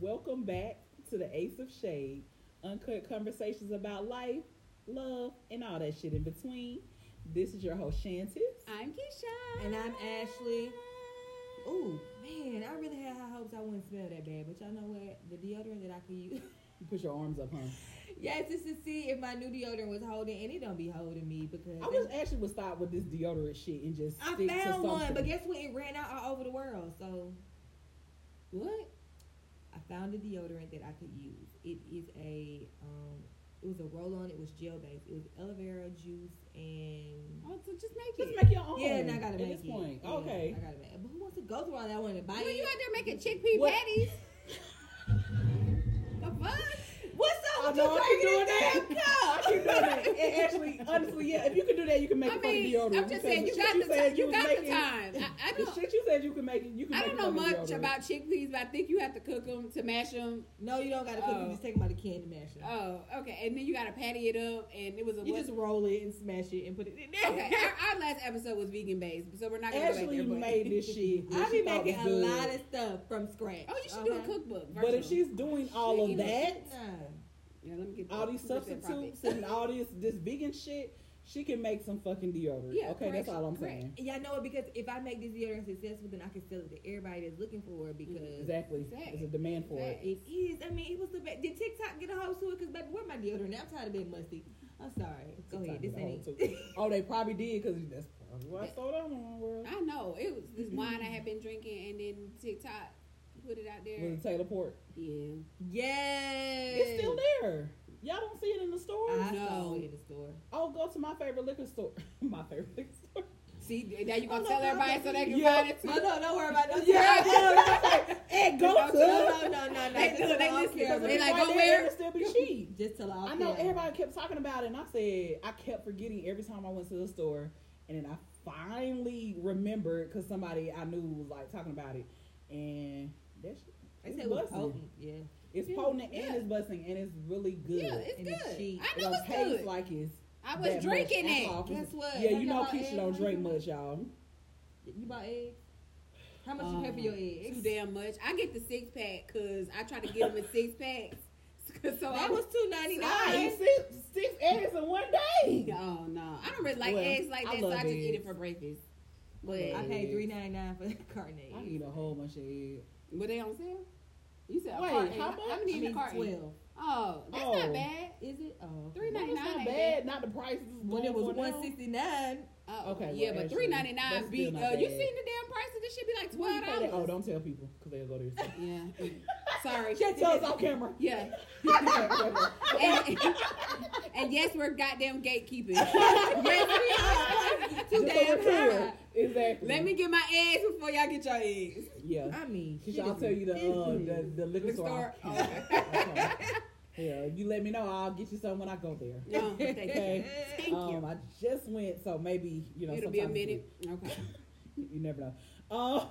Welcome back to the Ace of Shade. Uncut conversations about life, love, and all that shit in between. This is your host, Shantis. I'm Keisha. And I'm Ashley. Ooh, man, I really had high hopes I wouldn't smell that bad, but y'all know what? The deodorant that I could use. You put your arms up, huh? yes, just to see if my new deodorant was holding, and it don't be holding me because I wish Ashley would stop with this deodorant shit and just I stick to found one, but guess what? It ran out all over the world. So What? I found a deodorant that I could use. It is a um, it was a roll on. It was gel based. It was aloe vera juice and Oh, so just make it. just make your own. yeah, and I gotta at make this it. point. Okay. I gotta make. it. But who wants to go through all that one and buy Well, it? you out there making chickpea What- patties? the fuck? What's I up with know you I keep doing that. I keep doing that. And actually, honestly, yeah, if you can do that, you can make I a fucking mean, deodorant. I'm just saying, you got the time. You got the time. I, I don't. shit you said you can make it. You can I don't know much about chickpeas, but I think you have to cook them to mash them. No, you don't gotta cook. Oh. You just take them out of the can to mash them. Oh, okay. And then you got to patty it up, and it was a You just roll it and smash it and put it in there. Okay, our, our last episode was vegan based, so we're not gonna go back Ashley there. Made this shit. I be making a lot of stuff from scratch. oh, you should do a uh-huh. cookbook. But if she's doing all of that. Yeah, let me get all these let me get that substitutes and all this this vegan shit, she can make some fucking deodorant. Yeah, okay, that's all I'm correct. saying. And y'all know it because if I make this deodorant successful, then I can sell it to everybody that's looking for it because Exactly. Exactly. There's a demand for it. it is. I mean, it was the best. Did TikTok get a hold to it? Because baby, where my deodorant? I'm tired of being musty. I'm sorry. Go ahead. This ain't it. Oh, they probably did because that's probably why I sold out in the world. I know it was this wine I had been drinking, and then TikTok put it out there. With the Taylor Port. Yeah, Yes. It's still there. Y'all don't see it in the store? I No. saw it in the store. oh, go to my favorite liquor store. my favorite liquor store. see now you oh, gonna Oh, no, tell no, everybody no. so they can Yeah. find it too. No, no, don't worry about that. Yeah, yeah. Hey, go Don't to No, no, no, no, no. They Just do, till they listen. They like, right go where? It'll still be cheap. Just till off I know camera. everybody kept talking about it, and I said I kept forgetting every time I went to the store, and then I finally remembered because somebody I knew was like talking about it, and that shit, I it's it was potent. Yeah. It's Yeah, potent yeah. and it's busting, and it's really good. Yeah, it's And it's good. cheap. I know don't it's taste good. like it's. I was drinking it. alcohol. Guess what? Yeah, you know Keisha don't drink much, y'all. You bought eggs? How much you pay for your um, eggs? Too damn much. I get the six pack because I try to get them in six packs. so I That was two ninety Nine, six, six eggs in one day. Oh no, I don't really like Well, eggs like I that, so love I just eat it for breakfast. But I eggs. paid three ninety nine for the carton I eat a whole bunch of eggs. Were they on sale? You said a Wait, carton. how How much? many I in a mean carton? twelve. Oh, that's Oh. not bad. Is it? Oh, Three Well, ninety not bad. Not the price. When it was going for now. one sixty nine. Oh, Okay, yeah, well, but actually, three ninety nine beat. Uh, you bad. seen the damn price of this? Should be like twelve pay that? Oh, don't tell people because they'll go there. Yeah, sorry. Tell us off camera. Yeah, Yeah. and, and yes, we're goddamn gatekeeping. yes, we are. Too damn we're clear. high. Exactly. Let me get my eggs before y'all get your eggs. Yeah. I mean, Cause shit I'll tell you the uh, the, the liquor Liquor store. store? Okay. Yeah, you let me know, I'll get you some when I go there. No, thank you. Thank um, you. I just went, so maybe you know. It'll be a minute. Okay. You, you never know. Um.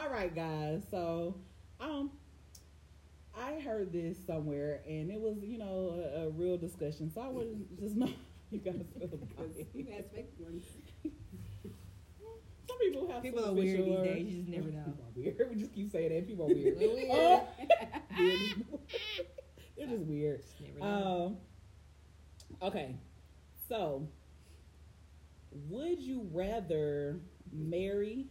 all right, guys. So, um, I heard this somewhere, and it was you know a, a real discussion. So I was just know you about it. You guys fake ones. Some people have People are weird these days. You just never know. People are weird. We just keep saying that. People are weird. They're weird. Oh. Weird. They're just weird. Just. Um. Okay. So, would you rather marry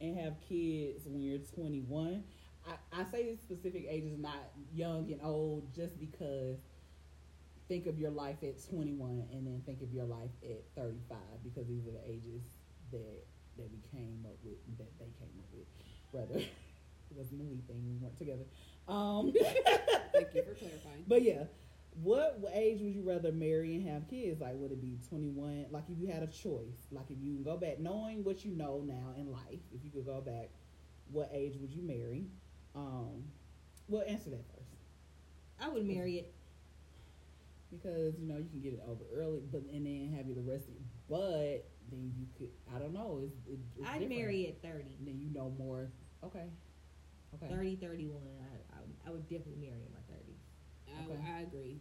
and have kids when you're 21? I, I say this specific age is not young and old, just because. Think of your life at 21, and then think of your life at 35, because these are the ages that that we came up with, that they came up with. Rather, it wasn't a we thing; we weren't together. Um, Thank you for clarifying. but yeah, what age would you rather marry and have kids? Like, would it be 21? Like, if you had a choice, like, if you can go back, knowing what you know now in life, if you could go back, what age would you marry? Um, well, answer that first. I would marry it. Because, you know, you can get it over early, but and then have you the rest of it. But then you could, I don't know. It's, it, it's I'd different. marry at 30. And then you know more. Okay. Okay. 30, 31. I, I, would- I would definitely marry in my 30s. I, Okay. I agree.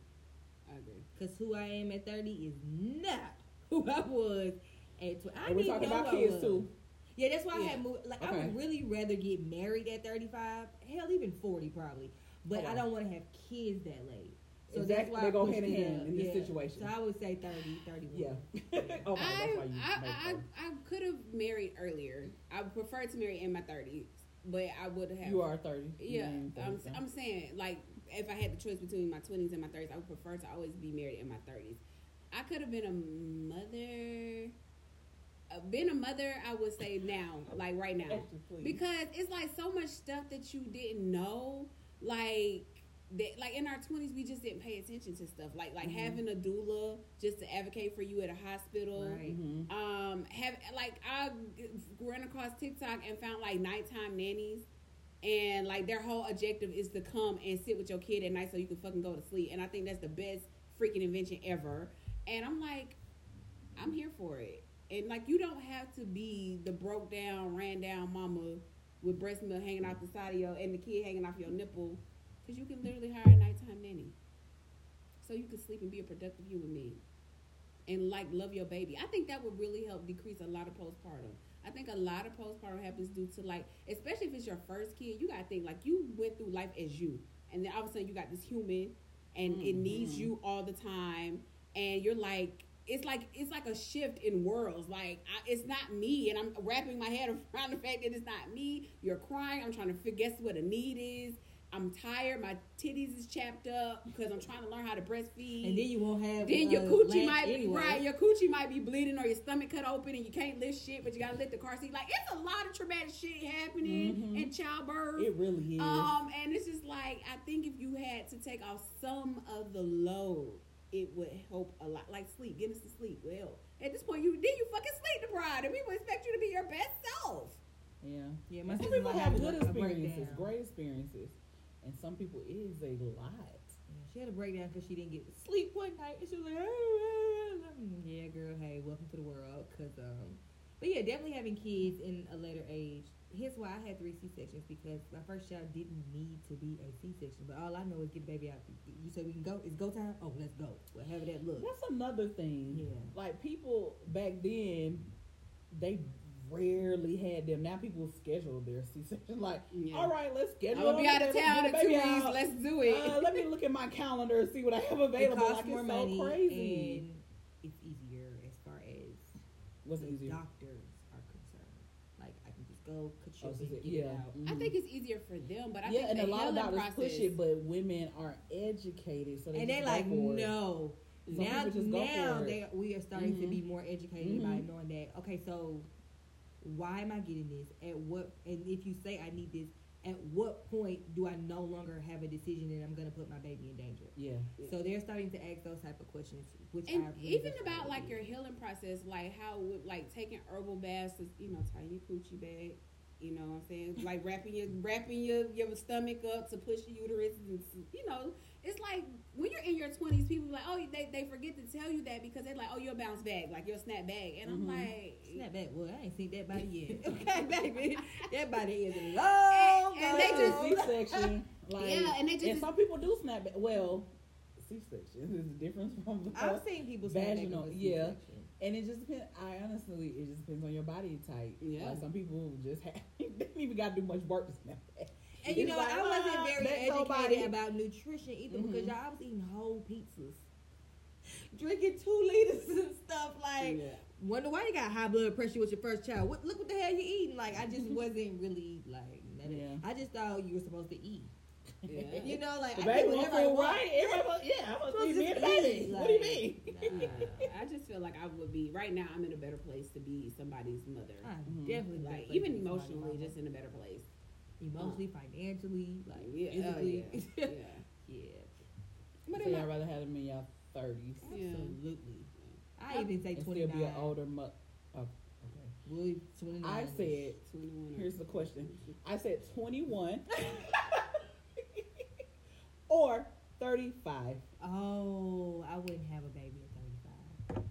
I agree. Because who I am at 30 is not who I was at 20. I And we're talking about kids, was. too. Yeah, that's why I Yeah. had moved. Like, I would really rather get married at 35. Hell, even 40 probably. But oh, I don't want to have kids that late. So Exactly. that's why They I go pushed hand in hand in this Yeah. situation. So I would say 30, 31. Yeah. okay, that's why I, you I, make I. I could have married earlier. I prefer to marry in my 30s, but I would have. You are thirty. You Yeah, 30, I'm, so. I'm saying like if I had the choice between my 20s and my 30s, I would prefer to always be married in my 30s. I could have been a mother. Uh, been a mother, I would say now, like right now, because it's like so much stuff that you didn't know, like. That, like in our twenties, we just didn't pay attention to stuff like like Mhm. having a doula just to advocate for you at a hospital, Right. Mhm. um have like I ran across TikTok and found like nighttime nannies and like their whole objective is to come and sit with your kid at night so you can fucking go to sleep and I think that's the best freaking invention ever and I'm like I'm here for it and like you don't have to be the broke down ran down mama with breast milk hanging out the side of your and the kid hanging off your nipple because you can literally hire a nighttime nanny so you can sleep and be a productive human being and like love your baby. I think that would really help decrease a lot of postpartum. I think a lot of postpartum happens due to like, especially if it's your first kid, you gotta think like you went through life as you, and then all of a sudden you got this human, and it mm-hmm. needs you all the time, and you're like. It's like it's like a shift in worlds. Like I, it's not me, and I'm wrapping my head around the fact that it's not me. You're crying. I'm trying to figure guess what a need is. I'm tired. My titties is chapped up because I'm trying to learn how to breastfeed. And then you won't have. Then your uh, coochie might be anyway. right. Your coochie might be bleeding, or your stomach cut open, and you can't lift shit, but you gotta lift the car seat. Like it's a lot of traumatic shit happening Mhm. in childbirth. It really is. um, and it's just like I think if you had to take off some of the load, it would help a lot. Like sleep, getting to sleep will help. At this point, you then you fucking sleep deprived, and people expect you to be your best self. yeah. Yeah, my Some people have good experiences, great experiences, and some people it is a lot. Yeah, she had a breakdown because she didn't get to sleep one night, and she was like, "Ah, ah, ah." Mm, "Yeah, girl, hey, welcome to the world." Cause um, but yeah, definitely having kids in a later age. Here's why I had three C sections because my first child didn't need to be a C section, but all I know is get the baby out. You say we can go. It's go time. Oh, let's go. Whatever that look. That's another thing. Yeah. Like people back then, they rarely had them. Now people schedule their C section. Like, Yeah. all right, let's I'm schedule. gonna be out of town in two weeks. Let's do it. Uh, let me look at my calendar and see what I have available. It costs like more it's money so crazy. and it's easier as far as What's the easier? doctors are concerned. Like I can just go cut Oh, your so it- yeah. out. I think it's easier for them, but I yeah, think and a lot of doctors process, push it, but women aren't educated, so they and they like no. Some now, now they we are starting to Mhm. be more educated by Mhm. knowing that okay, so why am I getting this? At what? And if you say I need this, at what point do I no longer have a decision that I'm going to put my baby in danger? Yeah. So they're starting to ask those type of questions, which and I really even about like your healing process, like how would like taking herbal baths to you know tie your coochie bag, you know what I'm saying, like wrapping your wrapping your your stomach up to push the uterus, and you know it's like when you're in your 20s, people like oh they they forget to tell you that because they're like oh you'll bounce back, like you'll snap back, and I'm Mhm. like Snap back. Well, I ain't seen that body yet. okay, baby. That body is long. And- and they gone. just- C-section. Like, Yeah, and they just- some people do snap back. Well, C-section is the difference from I've seen people snap back Vaginal, yeah. And it just depends. I honestly, it just depends on your body type. Yeah. Like some people just have, they don't even got to do much work to snap back. And you know, like, I wasn't very educated nobody. about nutrition either because Mhm. y'all I was eating whole pizzas, drinking two liters and stuff. Like, Yeah. wonder why you got high blood pressure with your first child. What, look what the hell you eating? Like, I just wasn't really like. Yeah. I just thought you were supposed to eat. Yeah. You know, like The I baby do whatever I food, want. right? Everybody, yeah, I'm Supposed gonna to feed me just baby. eat, what do you mean? Nah, I just feel like I would be right now. I'm in a better place to be somebody's mother. I Mhm. definitely Like even emotionally, just in a better place. Emotionally, financially, like Yeah, oh, yeah, yeah. yeah. But in y'all rather have them in your thirties Yeah. Absolutely. I even say and twenty still be an older mother. Oh, okay. Well, twenty nine. I said 21 Here's the question. I said 21 or 35. Oh, I wouldn't have a baby at thirty five.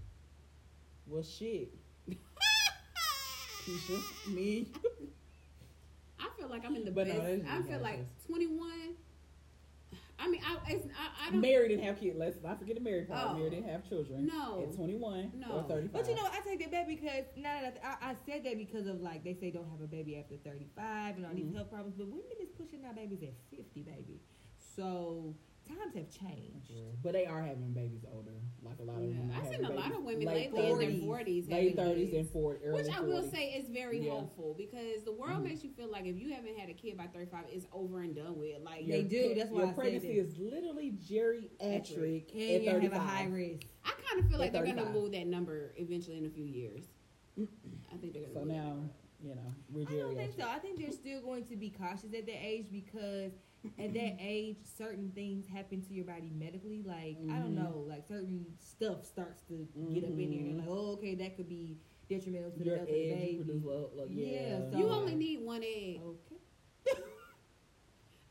Well, shit. Keisha, me. I feel like I'm in the But best. that's I feel like gorgeous. 21. I mean, I, it's, I, I don't. Married and have kids. Let's not forget the married part. Oh. Married and have children. No. At 21 No. or 35. But you know, I take that back because now that I, I, I said that because of like they say don't have a baby after thirty five and all these Mhm. health problems, but women is pushing our babies at fifty, baby. So times have changed. But they are having babies older. Like a lot of Yeah, women. I've seen a lot of women late lately in their 40s, forties, late 30s and 40, early Which I will 40s. say is very Yeah. hopeful because the world Mhm. makes you feel like if you haven't had a kid by 35, it's over and done with. Like, They do, that's why your I pregnancy is literally geriatric And at you have a high risk. I kind of feel like they're going to move that number eventually in a few years. I think they're going to So move now, you know, we're I don't think so. I think they're still going to be cautious at that age because at that age, certain things happen to your body medically. Like I don't Mhm. know, like certain stuff starts to get up in there. And they're like, oh, okay, that could be detrimental to Your the health of the egg, you baby. produce low, low, yeah. Yeah, so- You only need one egg. Okay.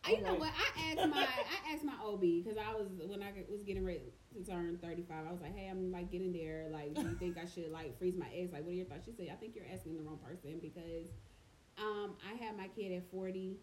I, you know what? I asked my I asked my OB because I was when I was getting ready to turn thirty five. I was like, hey, I'm like getting there. Like, do you think I should like freeze my eggs? Like, what are your thoughts? She said, I think you're asking the wrong person because um I had my kid at forty.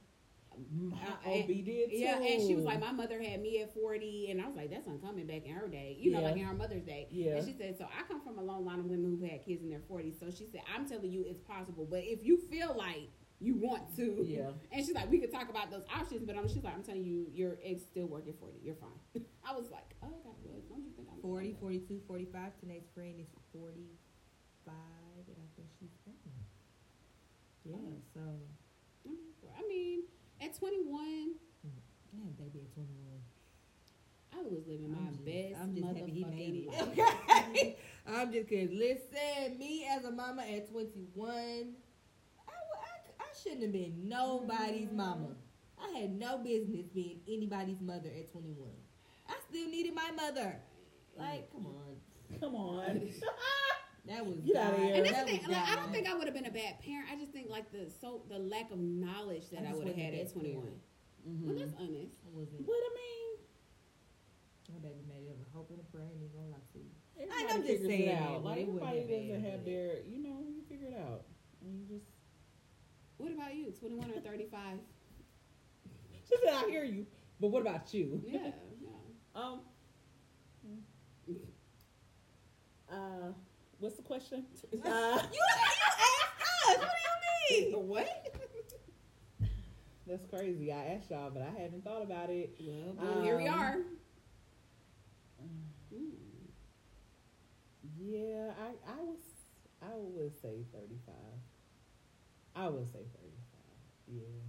My OB did too. Yeah, and she was like, my mother had me at forty, and I was like, that's uncommon back in her day. You know, Yeah. like in her mother's day. Yeah. And she said, so I come from a long line of women who had kids in their forties. So she said, I'm telling you, it's possible, but if you feel like you want to, Yeah. and she's like, we could talk about those options, but I'm, she's like, I'm telling you, your egg's still working 40. You're fine. I was like, oh, okay, well, as long as you think I'm 40, 42, 45. Today's friend is 45, and I think she's pregnant. Oh. Yeah, Oh. so mm, I mean, at 21, mm-hmm. I baby at 21. I was living my I'm just, best I'm just happy he motherfucking made life. it. Okay, I'm just cause listen, me as a mama at 21, I shouldn't have been nobody's mm-hmm. mama. I had no business being anybody's mother at 21. I still needed my mother. Like, come on, Come on. that was Get outta God. here. And that's That the thing. was Like, I don't think I would have been a bad parent. I just think like the so the lack of knowledge that I I, would have had at 21. parent. Mhm. Well, that's honest. I wasn't. But I mean, My baby made it with hope and a prayer, and ain't gonna lie to you. everybody I'm just figures saying it that, out. but Like it wasn't everybody that doesn't bad, have but- their, you know, you figure it out, and you just. What about you? 21 or 35? She said, "I hear you," but what about you? Yeah, yeah. Um. Uh, what's the question? Uh, You, you asked us. What do you mean? What? that's crazy. I asked y'all, but I hadn't thought about it. Well, boom, here we Um, are. Uh. Yeah, I I was I would say thirty five. I would say thirty five. Yeah,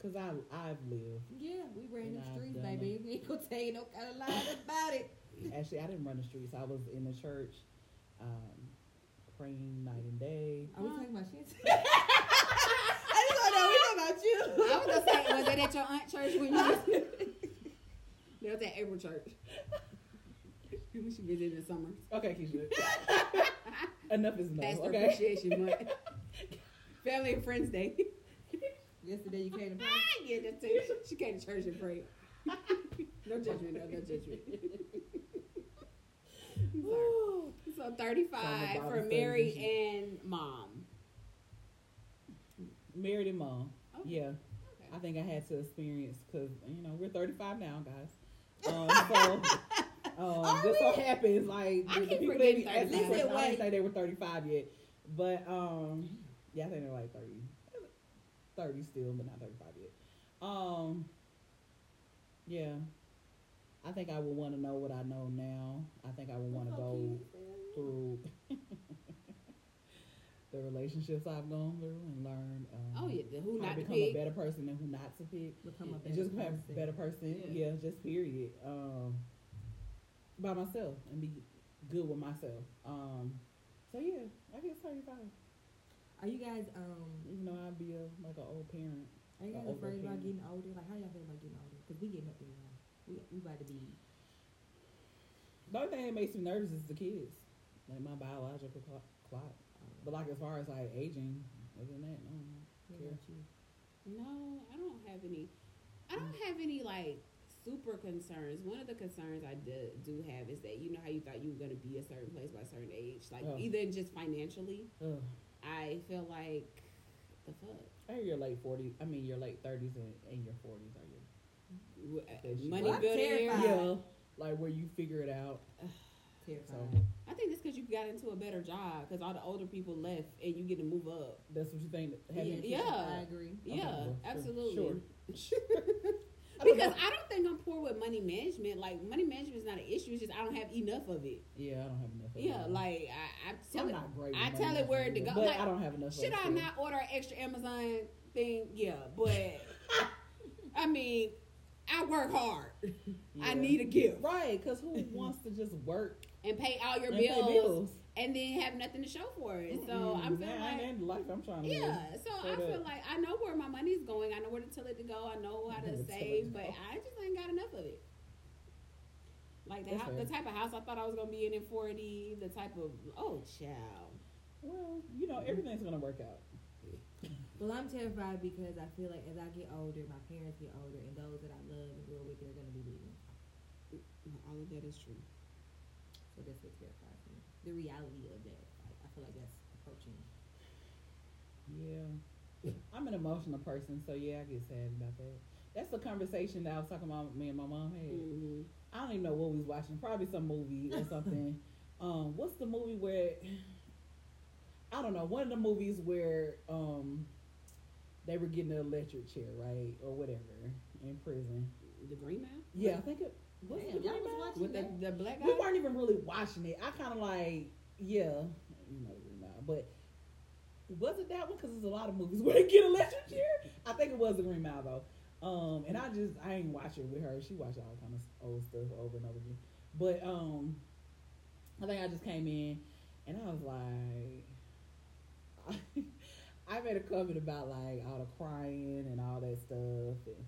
cause I I've lived. Yeah, we ran the streets, baby. We ain't gonna tell you no kind of lies about it. Actually, I didn't run the streets. I was in the church, um, praying night and day. Are we talking about shit? I just want to know we talking about you. I was gonna say, was it at your aunt church when you was? that was at April church. We should visit in the summer. Okay, Keisha. enough is enough. Pastor Okay. Appreciation Month. Family and Friends Day. Yesterday you came to pray. yeah, that's it. She came to church and prayed. no judgment, no, no judgment. So 35 for Mary and mom. Married and mom. Okay. Yeah, Okay. I think I had to experience because you know we're thirty five now, guys. Um, so. Um, this so happens like I the, the people that asked me 35. questions, I didn't say they were 35 yet, but um, yeah, I think they're like 30, 30 still, but not 35 yet. Um, yeah, I think I would want to know what I know now. I think I would want to go through the relationships I've gone through and learned. Um, Oh, yeah, the who not to to become a better person and who not to pick Become a and better just person. a better person. Yeah. Yeah. just period. Um, by myself and be good with myself. Um, so yeah, I guess thirty five. Are you guys um? Even though I'd be a like an old parent. Are you guys afraid about getting older? Like, how y'all feel about getting older? Because we getting up there, y'all. We we about to be. The only thing that makes me nervous is the kids, like my biological clock. clock. But like as far as like aging, other than that, no. care. you? No, I don't have any. I don't have any like super concerns. One of the concerns I do, do have is that you know how you thought you were going to be a certain place by a certain age, like Oh. either just financially. Ugh. I feel like the fuck. I hear your late forties. I mean your late thirties and, and your forties uh, are your w- That she- money Well, good terrified. Yeah, like where you figure it out. Terrified. I think it's because you got into a better job because all the older people left and you get to move up. That's what you think. Having Yeah, Yeah. I agree. Okay, Yeah, well, absolutely. sure. I Because know. I don't think I'm poor with money management. Like money management is not an issue. It's just I don't have enough of it. yeah, I don't have enough. Of Yeah, it. like I, I tell I'm it. not great. I tell it where to go. but Like, I don't have enough. Should of I it. not order an extra Amazon thing? Yeah, but I mean, I work hard. I need a gift Right, because who wants to just work and pay all your and bills, bills? and then have nothing to show for it. So Mm-mm, I'm feeling ain't like. the life I'm trying to live. Yeah, so I Straight feel up. like I know where my money's going. I know where to tell it to go. I know how to to tell it save, but go. I just ain't got enough of it. Like the, That's the type of house I thought I was gonna be in in forty, the type of oh child. Well, you know, everything's gonna work out. Well, I'm terrified because I feel like as I get older, my parents get older, and those that I love and grew up with, they're going to be leaving. All of that is true. So that's what terrifies me. The reality of that. Like, I feel like that's approaching. Yeah, I'm an emotional person, so yeah, I get sad about that. That's the conversation that I was talking about. Me and my mom had. Mm-hmm. I don't even know what we was watching. Probably some movie or something. um, what's the movie where? I don't know. One of the movies where um, they were getting an electric chair, right, or whatever, in prison. The Green Mile Yeah, I think it was Damn, the y'all was Mile? watching with the, that? the black guy. We weren't even really watching it. I kind of like, yeah, you know, but was it that one? Because there's a lot of movies where they get electric chair. I think it was the Green Mile though. Um, and I just I ain't watch it with her. She watched all kind of old stuff over and over again. But um, I think I just came in and I was like, I, made a comment about like all the crying and all that stuff and.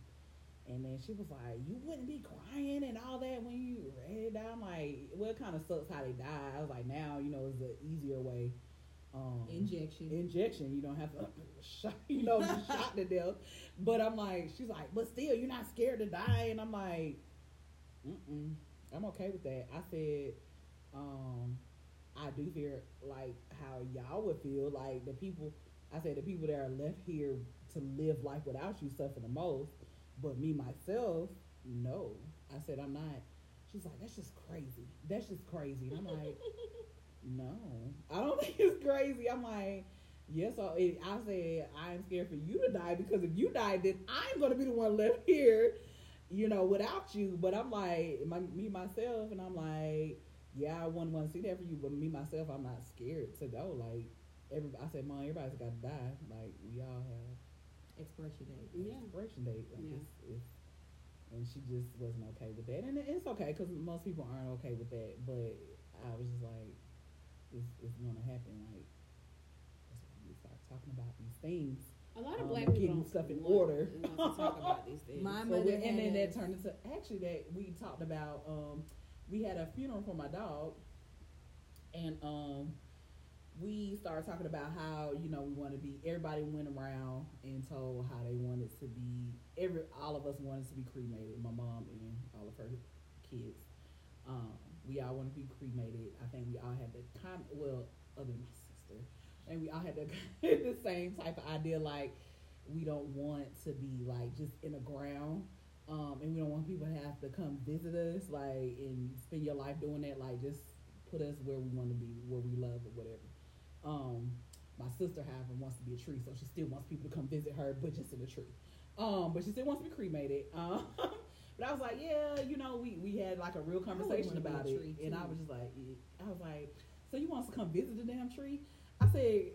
And then she was like, "You wouldn't be crying and all that when you read it down." Like, well, it kind of sucks how they die. I was like, now you know it's the easier way. Um, Injection. injection. You don't have to, shot, you know, shot to death. But I'm like, she's like, but still, you're not scared to die. And I'm like, Mm-mm, I'm okay with that. I said, um, I do fear like how y'all would feel. Like the people, I said, the people that are left here to live life without you suffer the most. But me myself, no. I said I'm not. She's like, that's just crazy. That's just crazy. And I'm like, no, I don't think it's crazy. I'm like, yes. so I said I'm scared for you to die because if you die, then I'm gonna be the one left here, you know, without you. But I'm like, my, me myself, and I'm like, yeah, I wouldn't want to see that for you, but me myself, I'm not scared to go. Like, everybody, I said, mom, everybody's got to die. Like, we all have Expiration date. Yeah. expiration date. Like Yeah. it's, it's, and she just wasn't okay with that, and it's okay because most people aren't okay with that. But I was just like, it's, it's gonna happen. Like that's when we start talking about these things. A lot of Um, black getting people don't stuff in want- order. to talk about these things. My So mother and then that turned into actually that we talked about. Um, we had a funeral for my dog, and um, we started talking about how you know we want to be. Everybody went around and told how they wanted to be. Every all of us wanted to be cremated. My mom and all of her kids. Um, we all want to be cremated. I think we all had the com well, other than my sister, and we all had the the same type of idea. Like we don't want to be like just in the ground. Um, and we don't want people to have to come visit us, like, and spend your life doing that. Like, just put us where we want to be, where we love or whatever. Um, my sister, however, wants to be a tree, so she still wants people to come visit her, but just in a tree. Um, but she still wants to be cremated. Um, but I was like, yeah, you know, we, we had like a real conversation wanna be a about it, and I was just like, I was like, so you want to come visit the damn tree? I said,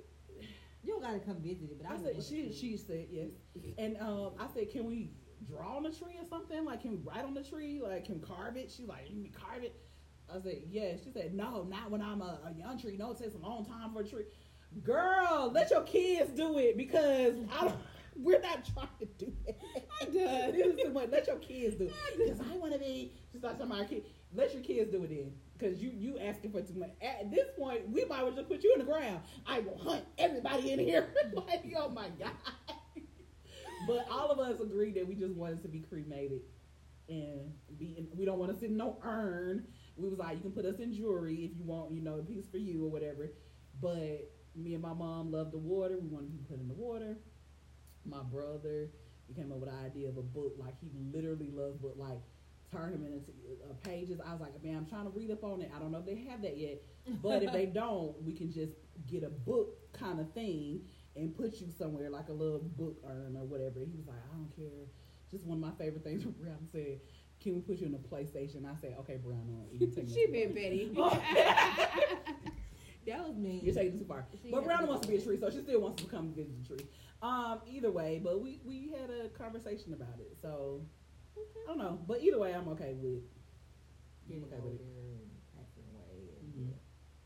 You don't gotta come visit it, but I, I said she she said yes, and um, I said, can we draw on the tree or something? Like, can we write on the tree? Like, can we carve it? She's like, you can carve it. I said, yes. She said, no, not when I'm a, a young tree. No, it takes a long time for a tree. Girl, let your kids do it because I don't, we're not trying to do that. I'm done. This is too much. Let your kids do it because I want to be. She's like, somebody, kid. Let your kids do it then. Because you you asking for too much. At this point, we might as well just put you in the ground. I will hunt everybody in here. like, oh my God. but all of us agreed that we just wanted to be cremated and be. In, we don't want to sit in no urn. We was like, you can put us in jewelry if you want, you know, a piece for you or whatever. But me and my mom love the water. We want to be put in the water. My brother he came up with the idea of a book. Like he literally loves book. Like turn him into uh, pages. I was like, man, I'm trying to read up on it. I don't know if they have that yet, but if they don't, we can just get a book kind of thing and put you somewhere like a little book urn or whatever. He was like, I don't care. Just one of my favorite things. Brown said, "Can we put you in a PlayStation?" I said, "Okay, Brown, on." You take she been far." petty. That was me. You're taking it too far. She But Brown wants to be a tree, so she still wants to come visit the tree. Um, either way, but we we had a conversation about it, so I don't know. But either way, I'm okay with. Getting okay with it. and passing away. And, Mhm. yeah.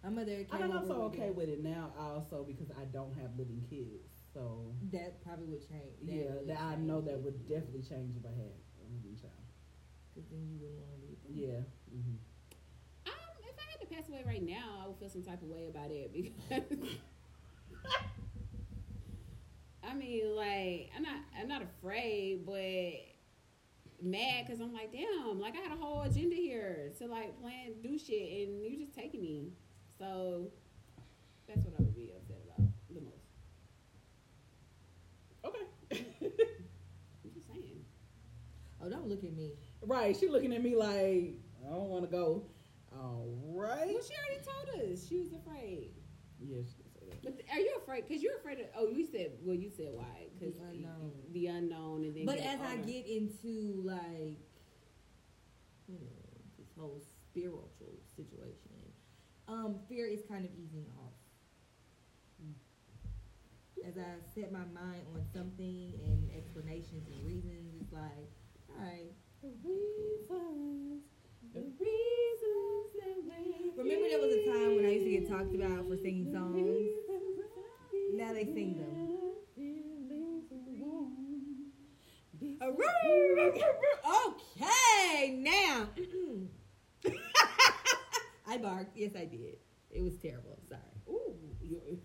My mother I'm also okay with it now, also because I don't have living kids. So That probably would change. That yeah, would that I know that would definitely change if I had a living child. Cause then you wouldn't want to leave. them. Yeah. hmm Um, if I had to pass away right now, I would feel some type of way about it because I mean, like, I'm not, I'm not afraid, but mad because I'm like, damn, like I had a whole agenda here to like plan, do shit, and you just taking me. So that's what I would be upset about the most. Okay. I'm just saying. Oh, don't look at me. Right. She looking at me like I don't want to go. All right. Well, she already told us she was afraid. Yeah, she did say that. But are you afraid? Because you're afraid of. Oh, you said. Well, you said why? Because The unknown. The unknown, and then. But get as I get into like, you know, this whole spiritual situation, um, fear is kind of easing off. As I set my mind on something and explanations and reasons, it's like, all right. The reasons, the reasons that we Remember there was a time when I used to get talked about for singing songs? Now they sing them. Okay, now. I barked. Yes, I did. It was terrible. Sorry. Ooh, ooh,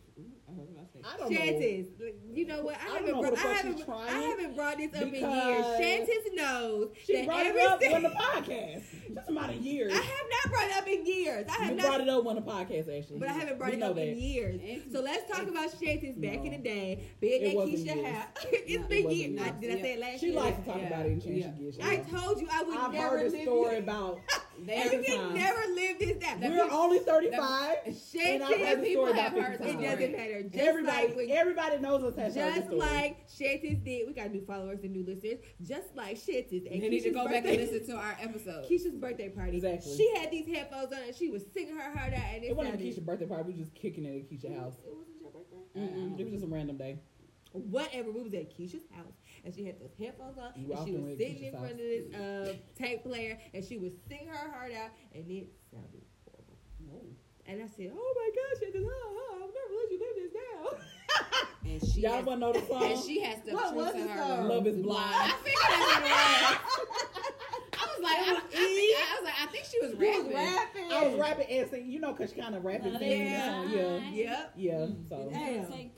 I was about to say. I don't know. You know what? I, I haven't, brought, I, haven't, I haven't brought this up in years. Shantis knows She that brought it up on the podcast. Just about a year. I have not brought it up in years. I have You not, brought it up on the podcast, actually. but I haven't brought We it up in years. So let's talk about Shantis back in the day, being It at Keisha house. it's No, been it years. I, did I say it last She year? She likes to talk Yeah. about it and change Yeah. gets. I told you I would I've never heard a story about every you can never live this down. That we're only 35. and Shantis, I've heard the people have about heard it doesn't matter. Just Everybody, like when everybody knows us has Just story. like Shantis did, we got new followers and new listeners. Just like Shantis and They need to Keisha's go back and listen to our episode. Keisha's birthday party. Exactly. She had these headphones on and she was singing her heart out. And it, it wasn't sounded- Keisha's birthday party. We were just kicking it at Keisha's house. It wasn't your birthday. Mm-mm. It was just a random day. Whatever. We was at Keisha's house and she had those headphones on You and she was went at sitting in Keisha's front of this uh, tape player and she was singing her heart out and it sounded horrible. Whoa. And I said, "Oh my gosh, Shantis, oh, oh, I'll never let you live this down." And she Y'all has, want to know the song? and she has to What was to her song? Love is blind. I figured that's what it was. I was like, I, I, think, I was like, I think she was She was rapping. rapping. I was rapping and singing, you know, because she kind of rapping Love singing is the song. Yeah. Yep. Yeah. Mm. So, Damn.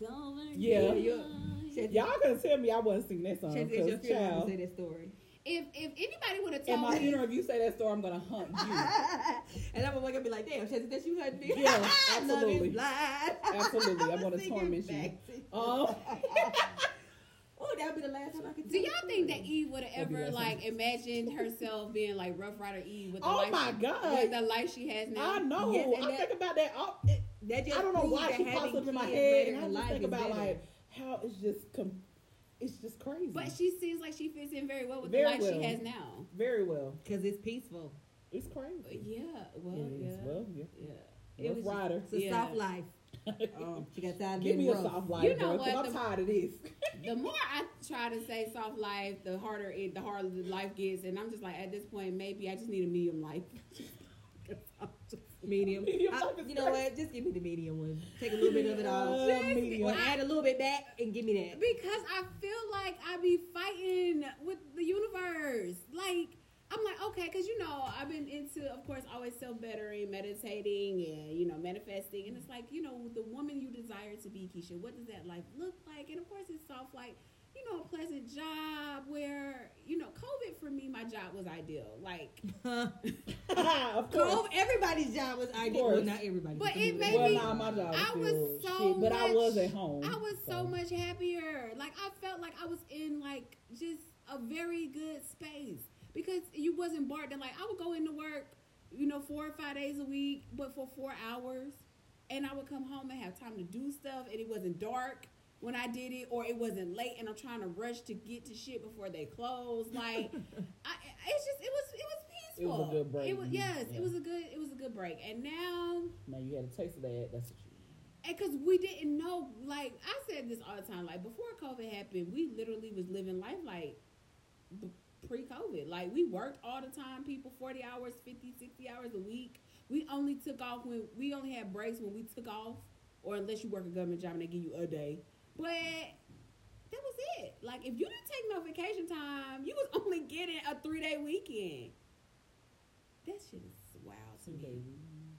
Yeah. Yeah. Y'all gonna tell me I wasn't singing that song. Shantis, it's your Because, funeral to child, say that story. If if anybody would have in told my me, you say that story, I'm gonna hunt you. and I'm gonna wake up and be like, damn, Shantis, that you hunting me? Yeah, absolutely. Absolutely. I'm gonna torment you. Um, oh, that'll be the last time I can do y'all think that. Eve would have ever like imagined herself being like Ruff Ryder Eve with the oh life, my with the life she has now? I know. Yes, I that- think about that. all- it- That just I don't know why she pops up in my head, and I in just think about better. like how it's just com- it's just crazy. But she seems like she fits in very well with Very the life well. she has now. very well. Cause it's peaceful. It's crazy. Yeah, well, It yeah. Well, yeah. yeah. Rough was Rider. It's a Yeah. soft life. Um, She got tired of Give being me a soft life, You know girl, 'cause what? I'm tired of this. the more I try to say soft life, the harder it, the harder the life gets, and I'm just like, at this point, maybe I just need a medium life. Medium. Medium I- you know what? Just give me the medium one. Take a little bit of it off. Uh, Just- medium. Or add a little bit back and give me that. Because I feel like I be fighting with the universe. Like I'm like, okay, because you know I've been into, of course, always self bettering, meditating, and you know manifesting, and it's like you know the woman you desire to be, Keisha. What does that life look like? And of course, it's soft, like you know, a pleasant job where you know, COVID for me, my job was ideal. Like, of course. Everybody's job was ideal. Well, not everybody. But it made Well, me- nah, my job I was so shit, but I was at home. I was so much happier. Like I felt like I was in like just a very good space because you wasn't barred. Like I would go into work, you know, four or five days a week, but for four hours, and I would come home and have time to do stuff, and it wasn't dark when I did it, or it wasn't late, and I'm trying to rush to get to shit before they close. Like I, it's just it was it was peaceful. It was a good break. It was mm-hmm. yes, Yeah. it was a good it was a good break, and now Now you had a taste of that. That's what you. and because we didn't know, like I said this all the time, like before COVID happened, we literally was living life like b- pre-COVID. Like we worked all the time, people 40 hours, 50, 60 hours a week. We only took off when we only had breaks when we took off, or unless you work a government job and they give you a day. But that was it. Like if you didn't take no vacation time, you was only getting a three day weekend. That shit is wild to me.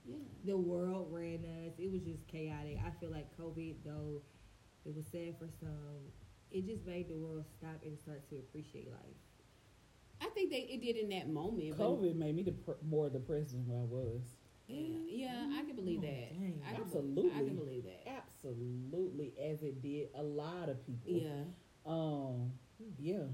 Yeah. the world ran us. It was just chaotic. I feel like COVID, though, it was sad for some. It just made the world stop and start to appreciate life. I think they it did in that moment. but- COVID made me dep- more depressed than I was. Yeah, yeah, I can believe Oh, that. dang. I can, Absolutely. I can believe that. Absolutely, as it did a lot of people. Yeah, Um, yeah.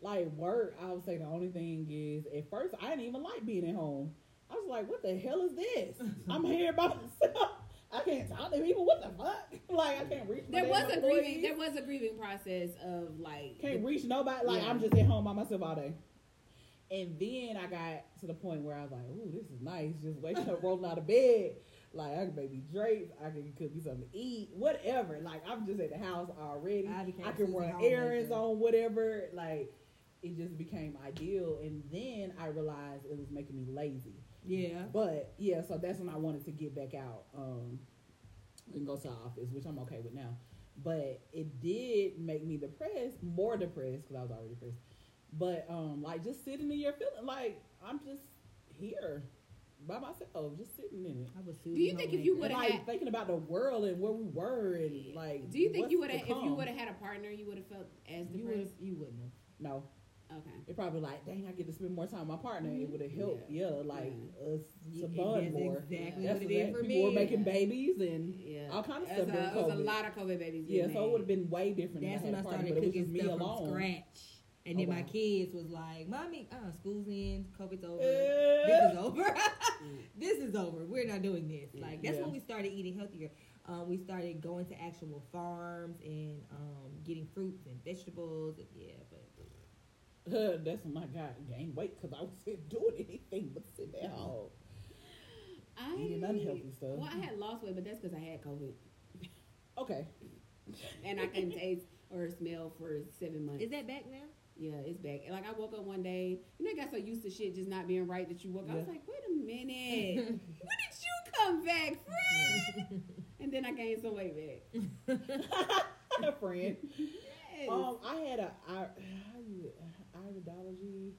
Like work, I would say the only thing is at first I didn't even like being at home. I was like, what the hell is this? I'm here by myself. I can't talk to people. What the fuck? Like I can't reach. there was a grieving. There was a grieving process of like. Can't the- reach nobody. Like Yeah. I'm just at home by myself all day. And then I got to the point where I was like, "Ooh, this is nice." Just waking up, rolling out of bed. Like I can maybe drapes. I can cook me something to eat. Whatever. Like I'm just at the house already. I I can run errands on whatever. Like it just became ideal. And then I realized it was making me lazy. Yeah. But yeah, so that's when I wanted to get back out um, and go to the office, which I'm okay with now. But it did make me depressed, more depressed because I was already depressed. But um, like just sitting in your feeling, like I'm just here by myself, just sitting in it. I was Do you think if you would've like had- thinking about the world and where we were and like. Do you think you would have, if you would have had a partner, you would have felt as you would depressed? you wouldn't have. No, Okay. it probably like, dang, I get to spend more time with my partner. It mm-hmm. would have helped, Yeah. yeah, like us to bond more. exactly That's what it did exact- for people me. were making Yeah. babies and Yeah. all kind of stuff. a, it was a lot of COVID babies. Yeah, so it would have been way different. That's when I I partner, started it was cooking just me alone. from scratch. And then Oh, my kids was like, "Mommy, uh, school's in, COVID's over. Eh. This is over. this is over. We're not doing this." Like that's Yeah. when we started eating healthier. Um, we started going to actual farms and um, getting fruits and vegetables. And, yeah, but That's when I got gained weight because I wasn't doing anything but sitting at home. I, eating unhealthy stuff. Well, I had lost weight, but that's because I had COVID, Okay. and I couldn't taste or smell for seven months. is that back now? Yeah, it's back. And, Like I woke up one day, you know, I got so used to shit just not being right that you woke. up. I was like, wait a minute, when did you come back, friend? and then I gained some weight back. A friend. Yes. Um, I had a I- iridology,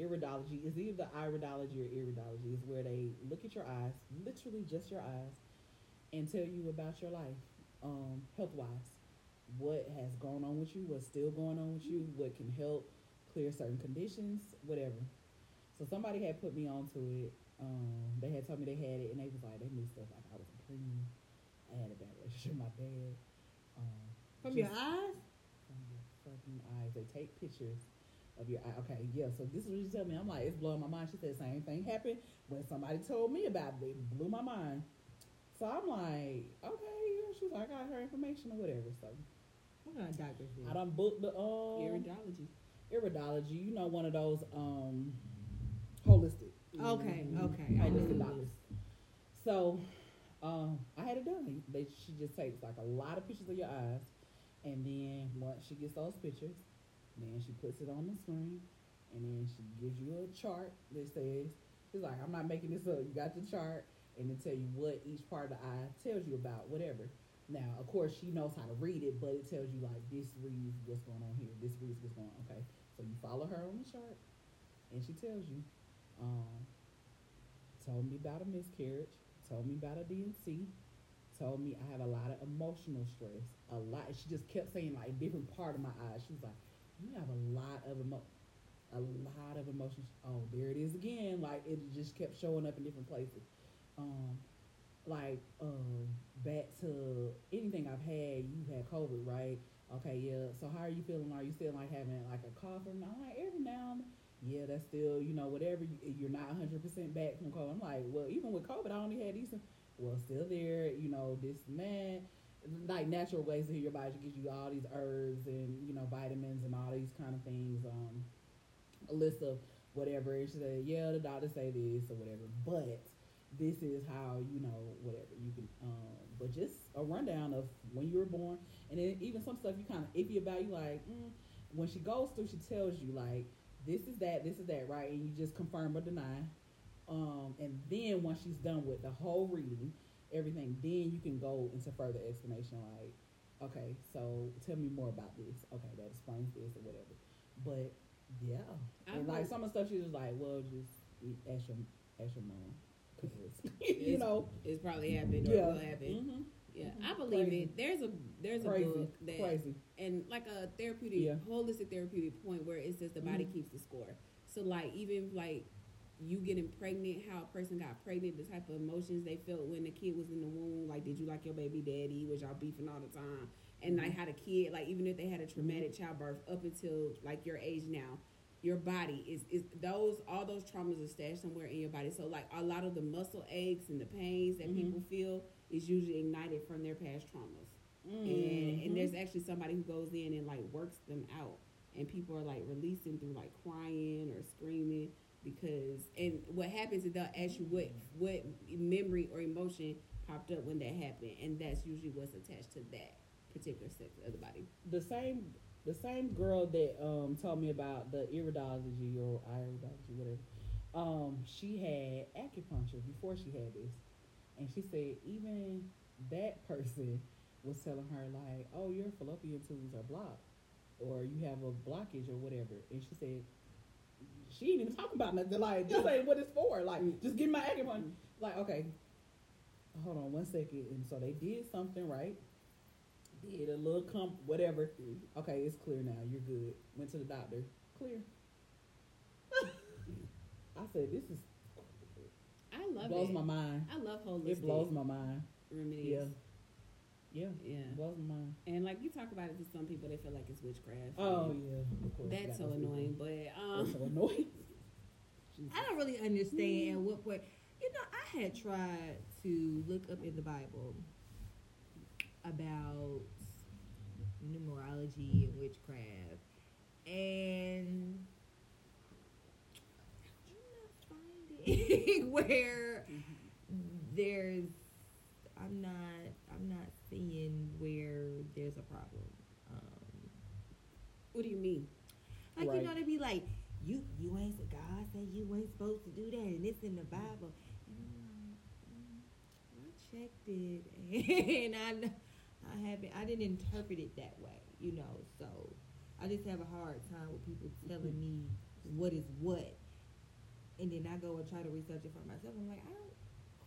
iridology. is either iridology or iridology. Is where they look at your eyes, literally just your eyes, and tell you about your life, um, health wise, what has gone on with you, what's still going on with you, what can help clear certain conditions, whatever. So somebody had put me onto it. Um, they had told me they had it, and they was like they knew stuff like I was a preemie. I had a bad relationship with my dad. Um, From just- your eyes? from your fucking eyes. They take pictures of your eye. Okay, yeah. So this is what you tell me. I'm like, it's blowing my mind. She said the same thing happened when somebody told me about it. It blew my mind. So I'm like, okay. yeah. She was like, I got her information or whatever. So What kind of doctors do? I done booked the um Iridology. iridology. You know, one of those um holistic. Okay, Mhm. okay. I Holistic knew doctors. So um, I had it done. They, she just takes like a lot of pictures of your eyes, and then once she gets those pictures, then she puts it on the screen, and then she gives you a chart that says, "She's like, I'm not making this up. You got the chart, and it tell you what each part of the eye tells you about whatever." Now, of course, she knows how to read it, but it tells you like this reads what's going on here. This reads what's going on. Okay, so you follow her on the chart, and she tells you. Um, told me about a miscarriage, told me about a D&C, told me I have a lot of emotional stress, a lot. She just kept saying like different part of my eyes. She was like, "You have a lot of emo, a lot of emotions." Oh, there it is again. Like it just kept showing up in different places. Um, like um back to anything I've had, you've had COVID, right? Okay, yeah. So how are you feeling? Are you still like having like a cough? And I'm like every now and yeah, that's still you know whatever. You, you're not 100 percent back from COVID. I'm like, well, even with COVID, I only had these. Well, still there. You know this man. Like natural ways to heal your body to give you all these herbs and you know vitamins and all these kind of things. Um, a list of whatever. She said, yeah, the doctor say this or whatever, but this is how you know whatever you can. Um, but just a rundown of when you were born, and then even some stuff you kind of iffy about. You like mm, when she goes through, she tells you like this is that, this is that, right, and you just confirm or deny. Um, and then once she's done with the whole reading, everything, then you can go into further explanation. Like, okay, so tell me more about this. Okay, that explains this or whatever. But yeah, I and like some of the stuff she's just like, well, just ask your ask your mom, you It's- know, it's probably happened or yeah, will happen. Mhm. Yeah. I believe Crazy. it. There's a there's a crazy, book that crazy. and like a therapeutic Yeah. holistic therapeutic point where it says the body Mhm. keeps the score. So like even like you getting pregnant, how a person got pregnant, the type of emotions they felt when the kid was in the womb, like did you like your baby daddy? Was y'all beefing all the time? And like Mm-hmm. how the kid, like even if they had a traumatic childbirth up until like your age now, your body is is those all those traumas are stashed somewhere in your body. So like a lot of the muscle aches and the pains that Mhm. people feel is usually ignited from their past traumas and Mhm. and there's actually somebody who goes in and like works them out and people are like releasing through like crying or screaming because and what happens is they'll ask you what what memory or emotion popped up when that happened and that's usually what's attached to that particular section of the body the same the same girl that um told me about the iridology or iridology whatever um she had acupuncture before she had this. And she said even that person was telling her like oh your fallopian tubes are blocked or you have a blockage or whatever. And she said she didn't even talk about nothing. Like this ain't what it's for. Like just give my acupuncture. Like okay hold on one second. And so they did something right did a little comp whatever Okay, it's clear now. You're good. Went to the doctor. Clear. I said, this is i love blows it Blows my mind. i love holistic It blows my mind. remedies Yeah. Yeah. yeah blows my mind. and like you talk about it to some people they feel like it's witchcraft Oh yeah. Of course. that's so Got those people. annoying but That's um so annoying. I don't really understand at what point. You know, I had tried to look up in the Bible about numerology and witchcraft, and I'm not finding where there's. I'm not. I'm not seeing where there's a problem. Um, what do you mean like Right. you know, they be like, you you ain't God said you ain't supposed to do that, and it's in the Bible. And I'm like, mm, I checked it, and I kn- I haven't I didn't interpret it that way, you know. So I just have a hard time with people telling me what is what, and then I go and try to research it for myself. I'm like, I don't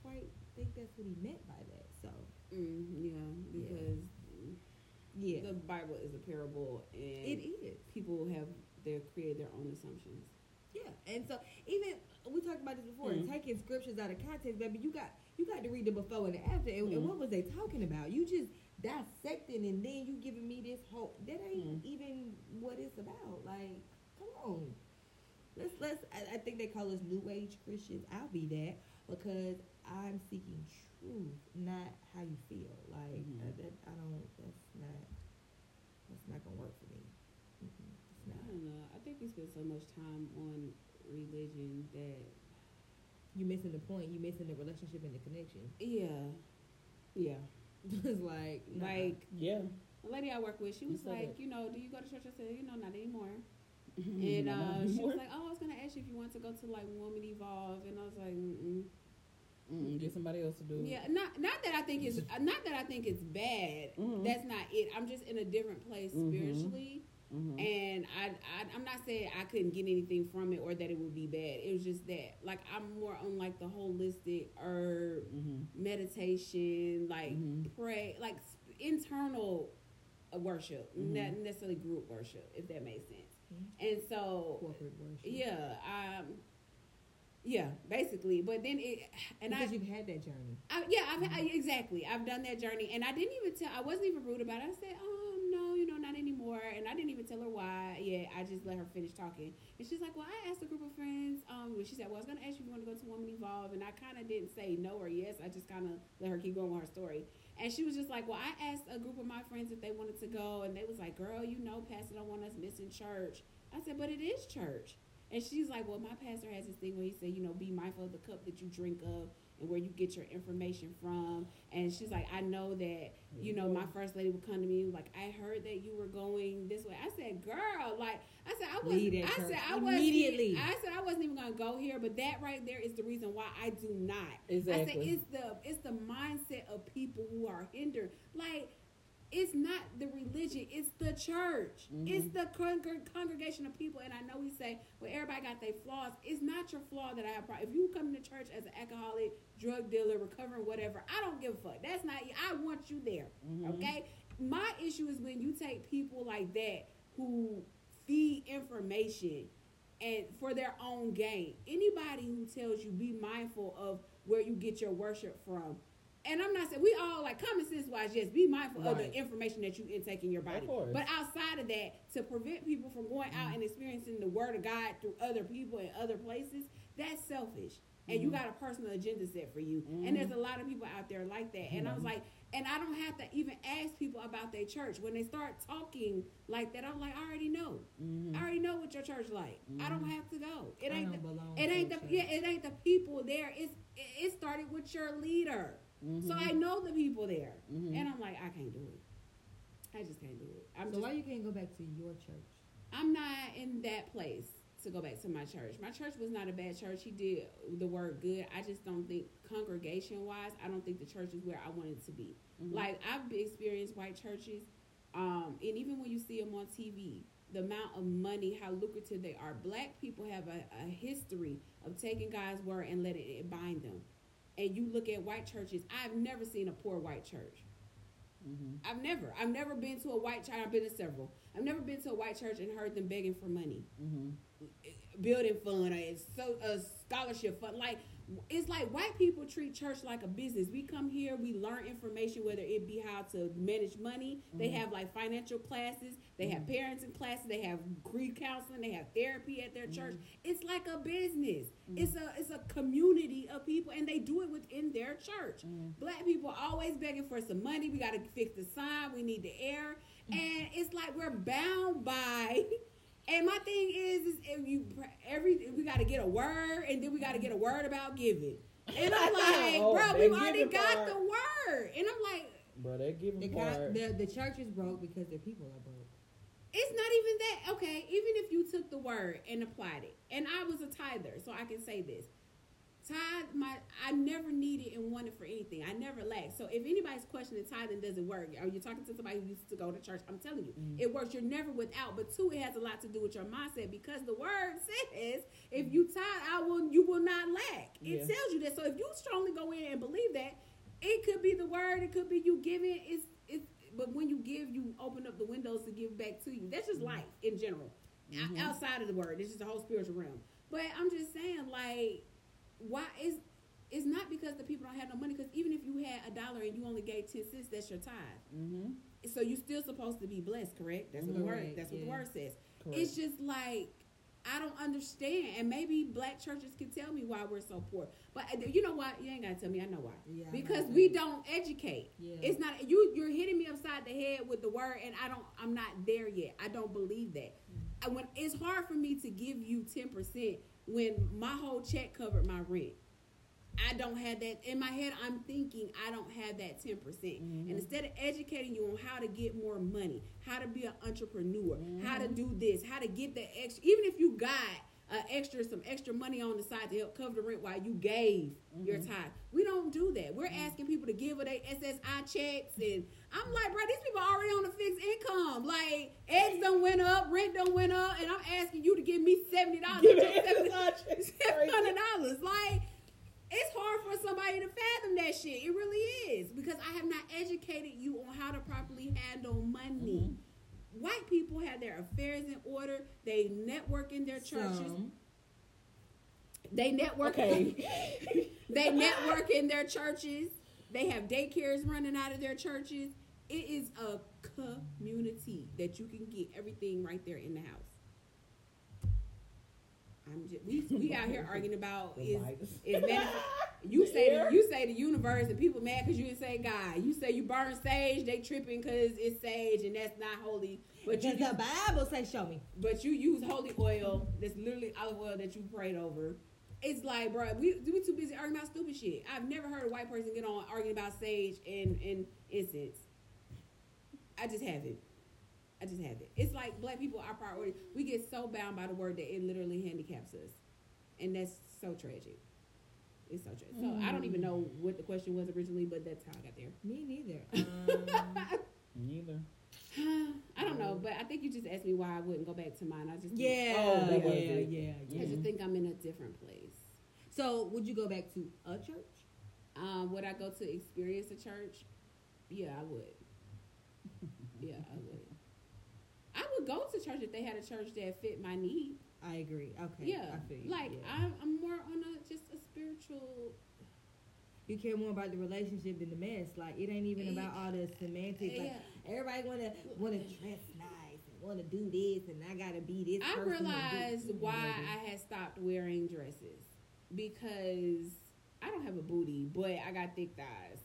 quite think that's what he meant by that. So mm, yeah because yeah, the Bible is a parable, and it is. people have their create their own assumptions. Yeah, and so even we talked about this before, Mhm. taking scriptures out of context, baby. You got you got to read the before and the after. And, and Mhm. what was they talking about? You just dissecting, and then you giving me this whole that ain't Mhm. even what it's about. Like, come on, let's let's. I, I think they call us New Age Christians. I'll be that because I'm seeking truth, not how you feel. Like Mhm. uh, that, I don't. That's not. That's not gonna work for me. It's I don't know. I think we spend so much time on religion that You missing the point. You're missing the relationship and the connection. yeah, yeah. it's like, nah. Like Yeah. the lady I work with, she was said like, that. you know, do you go to church? I said, you know, not anymore. Mm-hmm. And Not uh, she was like, oh, I was gonna ask you if you want to go to like Woman Evolve, and I was like, mm Mm-mm, get somebody else to do it. yeah, not not that I think it's uh, not that I think it's bad. Mhm. That's not it. I'm just in a different place Mhm. spiritually. Mhm. And I, I, I'm not saying I couldn't get anything from it or that it would be bad. It was just that, like, I'm more on like the holistic herb Mhm. meditation, like Mhm. pray, like sp- internal worship, Mhm. not necessarily group worship, if that makes sense. And so, corporate worship. yeah, um, Yeah, basically. But then it, and because I, you've had that journey. I, yeah, I've, I, exactly. I've done that journey, and I didn't even tell. I wasn't even rude about it. I said, "Oh no, you know, not anymore." And I didn't even tell her why. Yeah, I just let her finish talking, and she's like, "Well, I asked a group of friends." Um, she said, "Well, I was gonna ask you if you want to go to Woman Evolve," and I kind of didn't say no or yes. I just kind of let her keep going with her story. And she was just like, "Well, I asked a group of my friends if they wanted to go, and they was like, "Girl, you know, Pastor don't want us missing church." I said, "But it is church." And she's like, Well, my pastor has this thing where he said, you know, be mindful of the cup that you drink of and where you get your information from. And she's like, I know that, you know, my first lady would come to me like, I heard that you were going this way. I said, Girl, like I said, I was Leave that I said I wasn't immediately. I said I wasn't even gonna go here, but that right there is the reason why I do not. Exactly. I said it's the it's the mindset of people who are hindered. Like it's not the religion, it's the church. Mhm. It's the con- congregation of people. And I know we say, well, everybody got their flaws. It's not your flaw that I have. Pro- if you come to church as an alcoholic, drug dealer, recovering, whatever, I don't give a fuck. That's not. I want you there. Mhm. Okay. My issue is when you take people like that who feed information and for their own gain. Anybody who tells you be mindful of where you get your worship from. And I'm not saying we all like common sense wise, yes, be mindful of the information that you intake in your body. But outside of that, to prevent people from going out and experiencing the word of God through other people and other places, that's selfish. And you Mhm. got a personal agenda set for you. Mhm. And there's a lot of people out there like that. And I was like, and I don't have to even ask people about their church. When they start talking like that, I'm like, I already know. I already know what your church like. I don't have to go. It I ain't the, it ain't the church. yeah, it ain't the people there. It's it it started with your leader. So Mhm. I know the people there. Mhm. And I'm like, I can't do it. I just can't do it. I'm So just why you can't go back to your church? I'm not in that place to go back to my church. My church was not a bad church. He did the word good. I just don't think congregation wise, I don't think the church is where I wanted it to be. Mhm. Like I've experienced white churches, um, and even when you see them on TV, the amount of money, how lucrative they are. Black people have a, a history of taking God's word and letting it bind them. And you look at white churches. I've never seen a poor white church. Mhm. I've never. I've never been to a white church. I've been to several. I've never been to a white church and heard them begging for money, Mhm. building fund, or so a scholarship fund. Like it's like white people treat church like a business. We come here, we learn information, whether it be how to manage money. They Mhm. have like financial classes. They have parenting classes. They have grief counseling. They have therapy at their church. It's like a business. It's a it's a community of people, and they do it within their church. Mhm. Black people always begging for some money. We got to fix the sign. We need the air, and it's like we're bound by. And my thing is, is if you every we got to get a word, and then we got to get a word about giving. And I'm like, Oh, bro, we've already got part. the word, and I'm like, Bro, that giving The, part. God, the the church is broke because their people are broke. it's not even that. Okay, even if you took the word and applied it, and I was a tither, so I can say this. Tithe, my I never needed and wanted for anything. I never lacked. So if anybody's questioning tithing doesn't work, or you're talking to somebody who used to go to church, I'm telling you, Mhm. it works. You're never without. But two, it has a lot to do with your mindset because the word says, if you tithe, I will, you will not lack. It Yeah. tells you that. So if you strongly go in and believe that, it could be the word, it could be you giving. It's it's. But when you give, you open up the windows to give back to you. That's just life in general. Mhm. Outside of the word, it's just the whole spiritual realm. But I'm just saying, like, why is it's not because the people don't have no money? Because even if you had a dollar and you only gave ten cents, that's your tithe. Mhm. So you're still supposed to be blessed, correct? That's what the word. That's what the word says. Correct. It's just like I don't understand, and maybe black churches can tell me why we're so poor. But uh, you know what? You ain't gotta tell me. I know why. Yeah, because we don't educate. Yeah. It's not you. You're hitting me upside the head with the word, and I don't. I'm not there yet. I don't believe that. Mm. And when it's hard for me to give you ten percent when my whole check covered my rent. I don't have that in my head. I'm thinking I don't have that ten percent, Mhm. and instead of educating you on how to get more money, how to be an entrepreneur, how to Mhm. do this, how to get the extra, even if you got uh, extra some extra money on the side to help cover the rent while you gave your Mhm. time, we don't do that. We're asking people to give their SSI checks, and I'm like, bro, these people are already on a fixed income. Like eggs don't went up, rent don't went up, and I'm asking you to give me seventy dollars. Give it SSI checks, Seven hundred dollars. Like it's hard for somebody to fathom that shit. It really is because I have not educated you on how to properly handle money. Mhm. White people have their affairs in order. They network in their churches. Some. They network. Okay. They network in their churches. They have daycares running out of their churches. It is a community that you can get everything right there in the house. I'm just we, we out here arguing about is is man, you say the, you say the universe and people mad because you didn't say God. You say you burn sage, they tripping because it's sage and that's not holy. But you Because use, the Bible say, "Show me." but you use holy oil. That's literally olive oil that you prayed over. It's like, bro, we we too busy arguing about stupid shit. I've never heard a white person get on arguing about sage and and incense. I just haven't. I just haven't. It's like black people are priority. We get so bound by the word that it literally handicaps us, and that's so tragic. It's so tragic. So I don't even know what the question was originally, but that's how I got there. Me neither. Um, Neither. I don't know, but I think you just asked me why I wouldn't go back to mine. I just yeah, Oh, that yeah, was it. yeah, yeah. I just think I'm in a different place. So, would you go back to a church? Um, would I go to experience a church? Yeah, I would. Yeah, I would. I would go to church if they had a church that fit my need. I agree. Okay. yeah, I feel like yeah. I'm, I'm more on a just a spiritual. you care more about the relationship than the mess. Like it ain't even about all the semantics. Like Yeah. everybody wanna wanna dress nice and wanna do this, and I gotta be this. I person and do- realized why I had stopped wearing dresses because I don't have a booty, but I got thick thighs,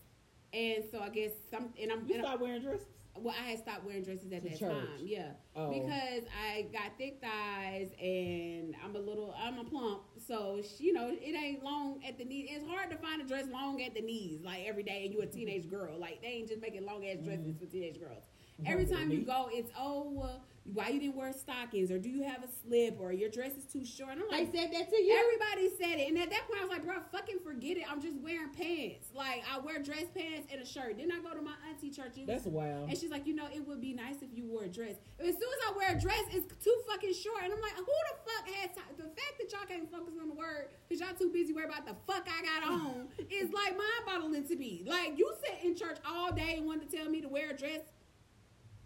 and so I guess some and I'm, You and I'm wearing dresses? Well, I had stopped wearing dresses at To that church. time. Yeah. Oh. because I got thick thighs and I'm a little, I'm a plump, so sh- you know it ain't long at the knee. It's hard to find a dress long at the knees like every day, and you a teenage girl. Like they ain't just making long ass dresses Mm-hmm. for teenage girls. Every time you go, it's oh, uh, why you didn't wear stockings, or do you have a slip, or your dress is too short. And I'm They like, said that to you. Everybody said it, and at that point I was like, "Bro, fucking forget it. I'm just wearing pants. Like I wear dress pants and a shirt. Then I go to my auntie church. It That's wild. and she's like, you know, it would be nice if you wore a dress. And As soon as I wear a dress, it's too fucking short. And I'm like, who the fuck has time? The fact that y'all can't focus on the word because y'all too busy worried about the fuck I got on is like mind boggling to me. Like, you sit in church all day and want to tell me to wear a dress.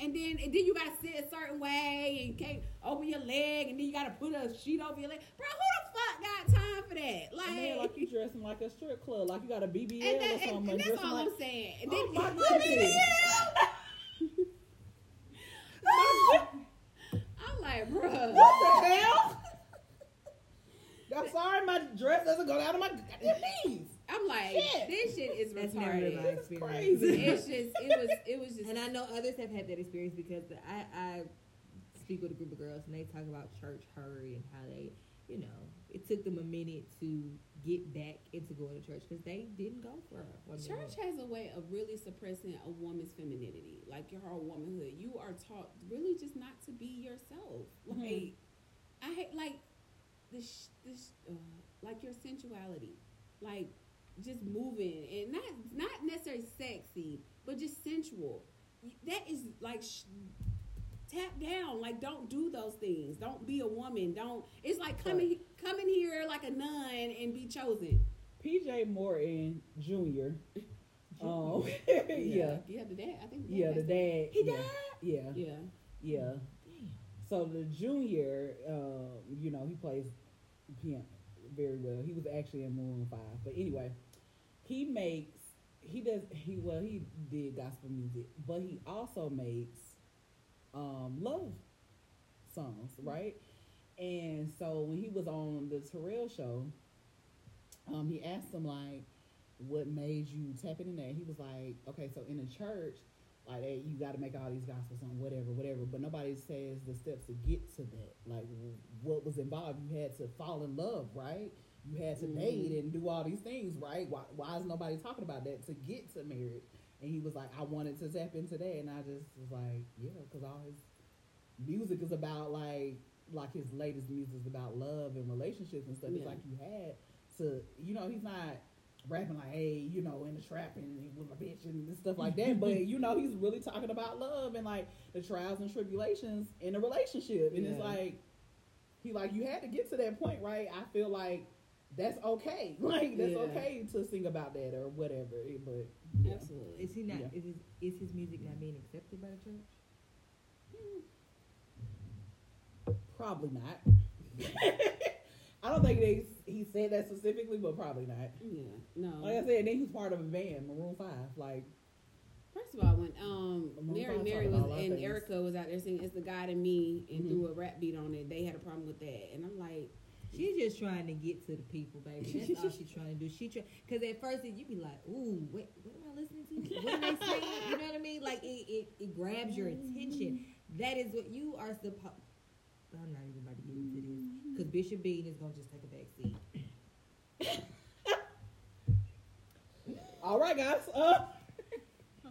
And then, and then you gotta sit a certain way and can't open your leg, and then you gotta put a sheet over your leg. Bro, who the fuck got time for that? Like, Man, like you dressing like a strip club, like you got a BBL and, that, or something. and that's dressing all like, I'm saying. And Oh, my Look, goodness. I'm like, bruh. What the hell? I'm sorry, my dress doesn't go down to my goddamn knees. I'm like, Shit. this shit is That's never been my retarded. This is experience. crazy. It's just, it was, it was just. And I know others have had that experience because I, I speak with a group of girls and they talk about church hurry and how they, you know, it took them a minute to get back into going to church because they didn't go for it. Church has a way of really suppressing a woman's femininity, like your whole womanhood. You are taught really just not to be yourself. Mhm. Like, I hate like this, this, uh, like your sensuality, like just moving and not not necessarily sexy, but just sensual. That is like sh- tap down. Like, don't do those things. Don't be a woman. Don't. It's like coming come in here like a nun and be chosen. PJ Morton Jr. Um, yeah, yeah. The dad. I think. yeah, the dad. He yeah, died? Yeah, Yeah. yeah. So the junior, um, you know, he plays piano very well. He was actually in Maroon Five, but anyway, he makes he does he well he did gospel music, but he also makes um love songs, right? And so when he was on the Terrell show, um, he asked him like, "What made you tap into that?" He was like, "Okay, so in the church, like hey, you got to make all these gospel songs, whatever, whatever. But nobody says the steps to get to that. Like what was involved. You had to fall in love, right? You had to Mhm. date and do all these things, right? Why, why is nobody talking about that to get to marriage? And he was like, I wanted to tap into that, and I just was like, yeah, because all his music is about like like his latest music is about love and relationships and stuff. It's like you had to, you know, he's not rapping like, hey, you know, in the trap and with my bitch and stuff like that. but you know, he's really talking about love and like the trials and tribulations in a relationship. And it's like he like you had to get to that point, right? I feel like that's okay. Like that's Yeah. okay to sing about that or whatever. But yeah. Absolutely. Is he not? Yeah. Is his is his music not being accepted by the church? Hmm. Probably not. I don't think they. he said that specifically, but probably not. Yeah, no. Like I said, then he's part of a band, Maroon Five. Like First of all, when um Maroon Mary Mary was about a lot of and things. Erica was out there singing "It's the God in Me" and Mhm. threw a rap beat on it, they had a problem with that, and I'm like, She's just trying to get to the people, baby. That's all she's trying to do. She try because at first you'd be like, "Ooh, what, what am I listening to? What am I saying?" You know what I mean? Like it, it, it grabs your attention. That is what you are supposed. I'm not even about to get into this because Bishop Bean is gonna just take a back seat. All right, guys. Uh,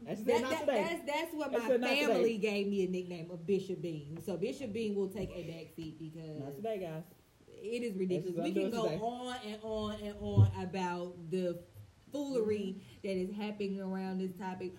that's That, that, that's that's what That's my it, not today. family gave me a nickname of Bishop Bean. So Bishop Bean will take a back seat because Not today, guys. it is ridiculous. We can go today. on and on and on about the foolery that is happening around this topic,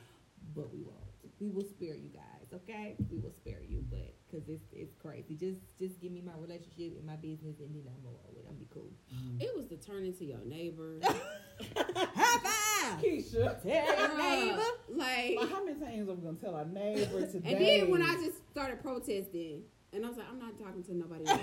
but we won't. We will spare you guys, okay? We will spare you, but because it's it's crazy. Just just give me my relationship and my business, and then I'm gonna roll with. it. I'm be cool. Mm-hmm. it was the turn into your neighbor. High five. Keisha. Tell your neighbor. like, Well, how many times are we gonna tell our neighbor today? and then when I just started protesting, and I was like, I'm not talking to nobody else.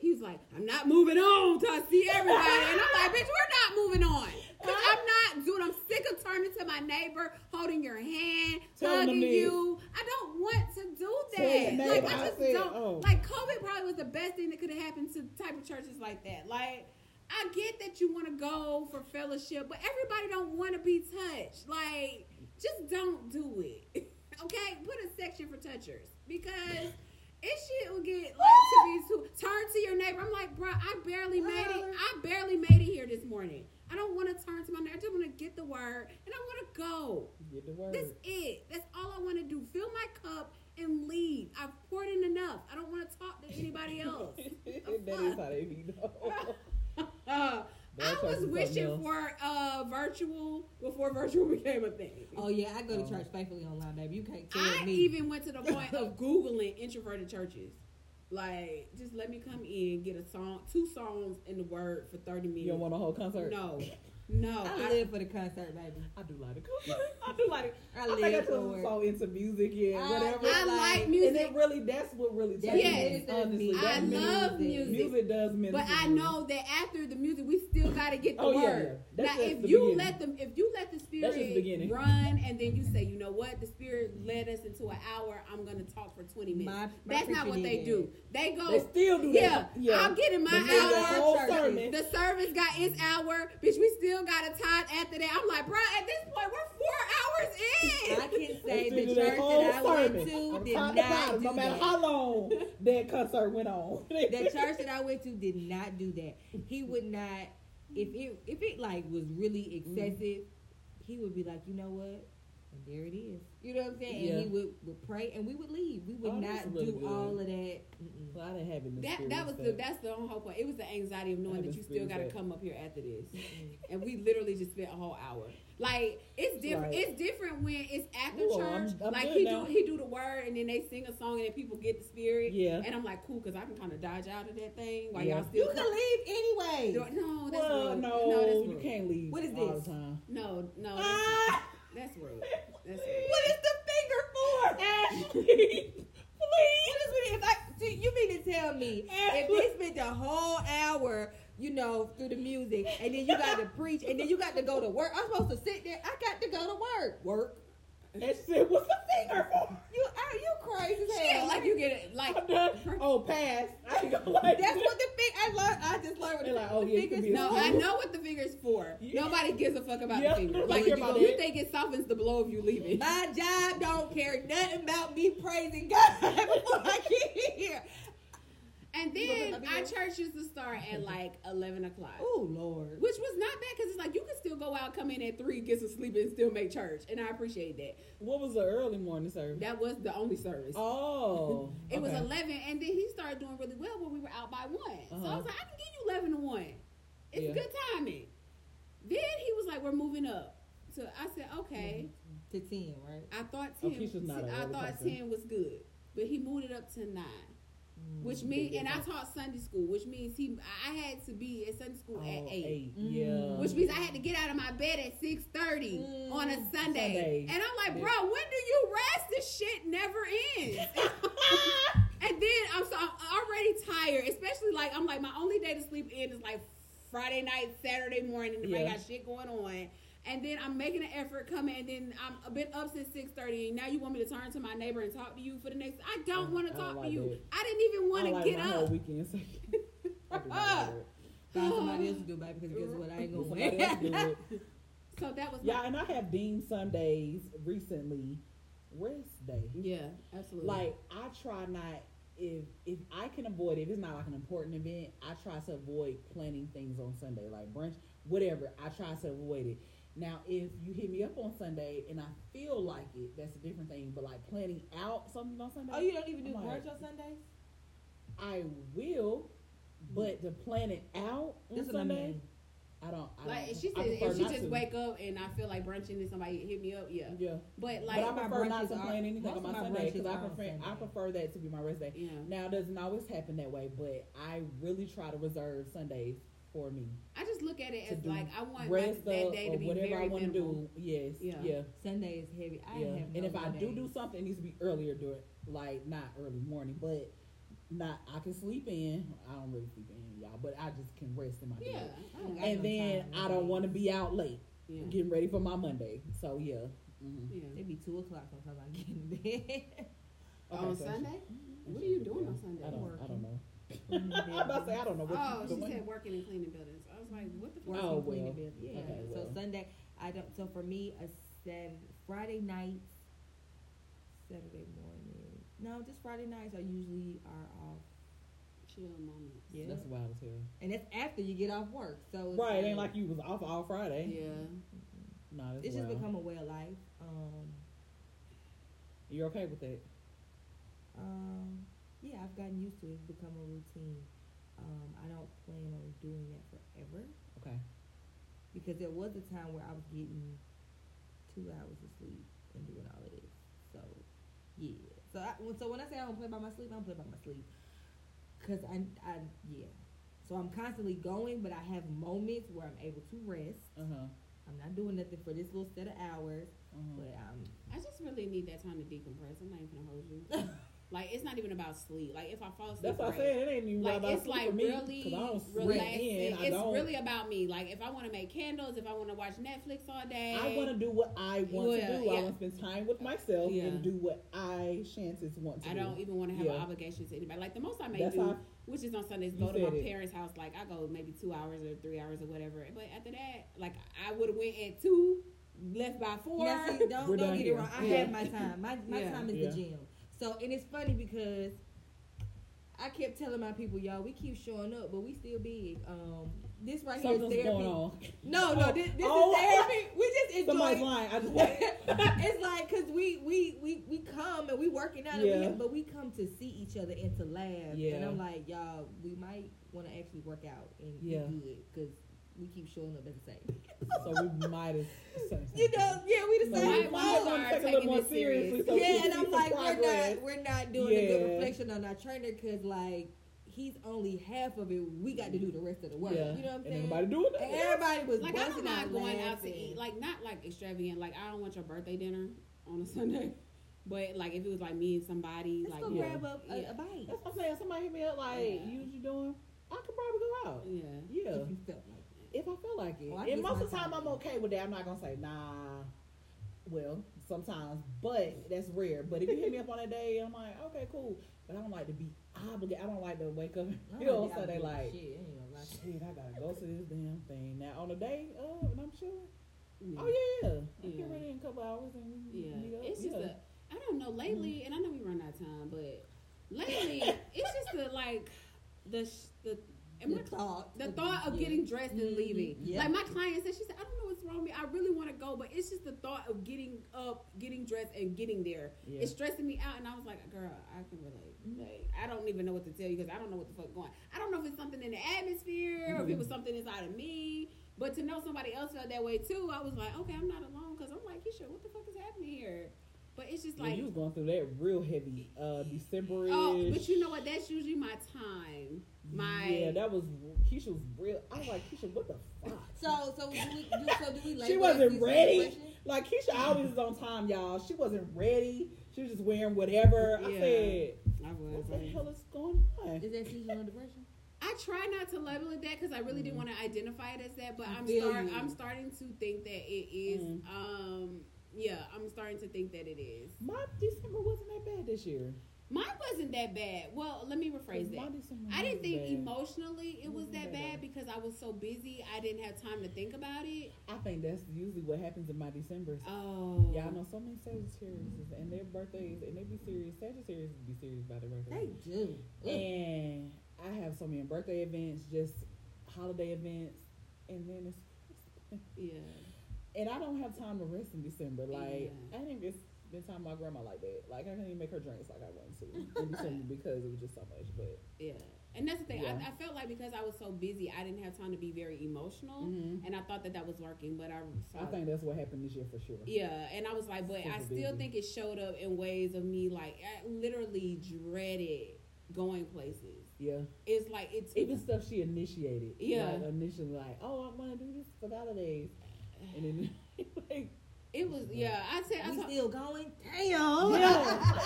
he was like, I'm not moving on till I see everybody, and I'm like, bitch, we're not moving on. Cause I'm not, dude. I'm sick of turning to my neighbor, holding your hand, Tell hugging you. I don't want to do that. Like I I just said, don't. oh. Like COVID probably was the best thing that could have happened to type of churches like that. Like I get that you want to go for fellowship, but everybody don't want to be touched. Like just don't do it. okay, put a section for touchers because. It shit will get like to be too. Turn to your neighbor. I'm like, bro, I barely made it. I barely made it here this morning. I don't want to turn to my neighbor. I just want to get the word and I want to go. Get the word. That's it. That's all I want to do. Fill my cup and leave. I've poured in enough. I don't want to talk to anybody else. that is how they be though. Uh, I was wishing else. for uh, virtual before virtual became a thing. Oh yeah, I go to Oh. church faithfully online, baby. You can't tell me. I me. even went to the point of googling introverted churches. Like, just let me come in, get a song, two songs in the word for thirty minutes. You don't want a whole concert? no, no. I live for the concert, baby. I do like the concert. I do like it. I I, think I live for it. so into music and I- whatever. I like music. And it really, that's what really That touches Yes. me. Honestly, I that I love music. Music does minister. But I to me. know that after the music, we still got to get the Oh, word. yeah. That's now, if the you beginning. let them, if you let the just the spirit run, and then you say, you know what, the spirit led us into an hour. I'm gonna talk for 20 minutes. My- my That's not what they do. They go. They still do yeah, that. Yeah. I'll get in my They do the hour. whole sermon. The service got its hour, bitch. We still got a time after that. I'm like, bro, at this point, we're four hours in. I can say the church that I went to did not to bottom, do no matter that. how long that concert went on. the church that I went to did not do that. He would not if it if it like was really excessive, he would be like, you know what? And there it is. You know what I'm saying? Yeah. And he would, would pray and we would leave. We would Oh, not do good. all of that. Mm-mm. Well, I didn't have it That that was the that's the whole point. It was the anxiety of knowing that you still got to come up here after this, and we literally just spent a whole hour. Like it's different. Right. It's different when it's after Ooh, church. I'm- I'm like he now. do he do the word, and then they sing a song, and then people get the spirit. Yeah. And I'm like, cool, because I can kind of dodge out of that thing while Yeah. y'all still. You can leave anyway. No, that's well, no, no, that's you can't leave What is this? No, no, Ah! That's rude. That's rude. What is the finger for? Ashley, please. What is with if I see, you mean to tell me if Ashley. they spent the whole hour, you know, through the music, and then you got to preach, and then you got to go to work. I'm supposed to sit there. I got to go to work. Work. And shit, what's the finger for? You are you crazy as Shit, like you get it, like I'm done. Oh, pass. I can go like That's what the thing I learned. I just learned what They're the, like, oh, the yeah, fingers can be a No, I know what the finger's for. Yeah. Nobody gives a fuck about Yeah, the finger. Like you, about you think it softens the blow of you leaving. My job don't care nothing about me praising God before I get here. And then our church used to start at like eleven o'clock, Oh Lord. which was not bad because it's like you could still go out, come in at three, get some sleep, and still make church. And I appreciate that. What was the early morning service? That was the only service. Oh, It was eleven, and then he started doing really well when we were out by one. So I Uh-huh. was like, I can give you eleven to one. It's Yeah. good timing. Then he was like, "We're moving up." So I said, "Okay." To ten, right? I thought Oh, ten. Not an I thought person. ten was good, but he moved it up to nine. Which means and I taught Sunday school, which means he I had to be at Sunday school Oh, at eight. eight. Mm. Yeah. Which means I had to get out of my bed at six thirty Mm, on a Sunday. Sunday. and I'm like, Yeah. bro, when do you rest? This shit never ends. and then I'm so I'm already tired, especially like I'm like my only day to sleep in is like Friday night, Saturday morning, if I got shit going on. And then I'm making an effort coming, and then I'm a bit up since six thirty. And now you want me to turn to my neighbor and talk to you for the next? I don't oh, want to talk like to you. that. I didn't even want to like get up. weekend. So I do not like it. Find somebody else to do it, because guess what? I ain't gonna it. So that was Yeah, my, and I have deemed Sundays recently rest day. yeah, absolutely. Like I try not if if I can avoid it, if it's not like an important event, I try to avoid planning things on Sunday, like brunch, whatever. I try to avoid it. Now, if you hit me up on Sunday and I feel like it, that's a different thing. But like planning out something on Sunday, Oh, you don't even do I'm like- brunch on Sundays? I will. But to plan it out on This what I Sunday, mean. I don't. I like don't, she said, prefer if she just to. wake up and I feel like brunching and somebody hit me up, yeah. yeah. But But like, I prefer not to plan anything on my my Sunday because I are on prefer I prefer that to be my rest day. yeah, Now, it doesn't always happen that way, but I really try to reserve Sundays for me. I just look at it as like I want my, Rest that day to be whatever very I want to do. Yes. Yeah. Yeah. Sunday is heavy. I yeah. have no and if I do days. do something, it needs to be earlier. Do it like not early morning, but not. I can sleep in. I don't really sleep in, y'all, but I just can rest in my Yeah, bed. I And no then I don't want to be out late yeah, getting ready for my Monday. So yeah. hmm yeah. It be two o'clock sometimes I get in bed. on so- Sunday? Mm-hmm. What are you doing on Sunday? I don't. I don't know. Cleaning I'm about to say I don't know what Oh, she doing. said working and cleaning buildings. I was like, what the fuck? Working, Oh, cleaning well. Yeah. Okay, So well. Sunday, I don't. So for me, a Saturday, Friday nights, Saturday morning. No, just Friday nights are usually are off. Chill moments. Yeah. That's wild as hell. And that's after you get off work. So it's Right, it ain't like you was off all Friday. Yeah. No, that's It's just become a way of life. Um, You're okay with that? um, yeah, I've gotten used to it. It's become a routine. Um, I don't plan on doing that forever Okay. because there was a time where I was getting two hours of sleep and doing all of this. So, yeah. So, I, when- so when I say I don't play by my sleep, I don't play by my sleep. Cause I, I, yeah. So I'm constantly going, but I have moments where I'm able to rest. Uh huh. I'm not doing nothing for this little set of hours, Uh-huh. but um, I just really need that time to decompress. I'm not even gonna hold you. like it's not even about sleep. Like if I fall asleep, That's what I great. said. It ain't even Like about it's sleep like for me, really 'cause I don't relaxing. in. I it's don't. really about me. Like if I want to make candles, if I want to watch Netflix all day, I want to do what I want Yeah, to do. yeah. I want to spend time with myself Yeah. and do what I chances want to I do. don't even want to have an obligation to anybody. Like the most I may That's do, how which is on Sundays, go to my it. parents' house. Like I go maybe two hours or three hours or whatever. But after that, like I would have went at two, left by four. Now, see, don't We're don't get here. it wrong. I Yeah. have my time. My my Yeah. time is Yeah. the gym. So and it's funny because I kept telling my people, y'all, we keep showing up, but we still big. Um, this right here is Something's therapy. going on. No, no, Oh, this, this oh. is therapy. We just enjoy. Somebody's lying. I just, it's like because we we we we come and we working out, and Yeah. we, but we come to see each other and to laugh. Yeah. And I'm like, y'all, we might want to actually work out and Yeah. be good because we keep showing up as the same. So we might as. you know, yeah, we the So same. we might might want to take a taking little more this serious. seriously. So yeah, and I'm like, progress. we're not we're not doing a good Yeah. reflection on our trainer because like he's only half of it. We got to do the rest of the work. Yeah. You know what I'm saying? everybody doing that. And everybody was Like I don't busting mind out going out to eat, like not like extravagant. Like I don't want your birthday dinner on a Sunday, but like if it was like me and somebody, Let's like go yeah. grab a, a, Yeah. a bite. That's what I'm saying. Somebody hit me up like, Yeah. "You what you doing?" I could probably go out. yeah, Yeah, If you felt like it. If I feel like it. Oh, I and most of the time, time. I'm okay with that. I'm not gonna say nah. Well, sometimes, but that's rare. But if you hit me up on a day, I'm like, okay, cool. But I don't like to be obligated. I don't like to wake up. You know, so they like, shit. I ain't gonna lie. shit, I gotta go to this damn thing. Now on a day, uh, and I'm sure. yeah. Oh yeah, yeah. I get ready in a couple hours and Yeah, up. it's just yeah. a. I don't know. Lately, and I know we run out of time, but lately it's just the like the sh- the. And The my- thought. the thought of yeah. getting dressed and Mhm. leaving. Yeah. Like my client said, she said, I don't know what's wrong with me. I really want to go, but it's just the thought of getting up, getting dressed, and getting there. Yeah. It's stressing me out. And I was like, girl, I can relate. Mhm. Like, I don't even know what to tell you because I don't know what the fuck going. I don't know if it's something in the atmosphere or if it was something inside of me. But to know somebody else felt that way too, I was like, okay, I'm not alone because I'm like, Keisha, what the fuck is happening here? But it's just Yeah, like, you was going through that real heavy uh December. oh, but you know what? That's usually my time. My yeah, that was Keisha was real. I was like, Keisha, what the fuck? So, so do we? Do, so do we? She wasn't ready. depression? Like Keisha always is on time, y'all. She wasn't ready. She was just wearing whatever. I said, I was. what the like- hell is going on? Is that seasonal depression? I try not to label it that because I really didn't Mhm. want to identify it as that, but I I'm feel start. I'm starting to think that it is. Mm. Um, yeah, I'm starting to think that it is. My December wasn't that bad this year. Mine wasn't that bad. Well, let me rephrase that. I didn't think bad. emotionally it was Wasn't that bad bad. because I was so busy. I didn't have time to think about it. I think that's usually what happens in my December. Oh, Yeah, I know so many Sagittarius and their birthdays, and they be serious. Sagittarius be serious about their They birthdays. do. And I have so many birthday events, just holiday events, and then it's Yeah. And I don't have time to rest in December. Like Yeah. I didn't get spend time with my grandma like that. Like I couldn't even make her drinks like I wanted to in December because it was just so much. But Yeah, and that's the thing. Yeah. I, I felt like because I was so busy, I didn't have time to be very emotional, mhm. and I thought that that was working. But I, I think that's what happened this year for sure. yeah, and I was like, but I still busy. think it showed up in ways of me like I literally dreaded going places. Yeah. It's like it's Even stuff she initiated. Yeah. Like initially like, oh I'm gonna do this for the holidays. And then like it was yeah. I said I We saw. still going? Damn. Yeah.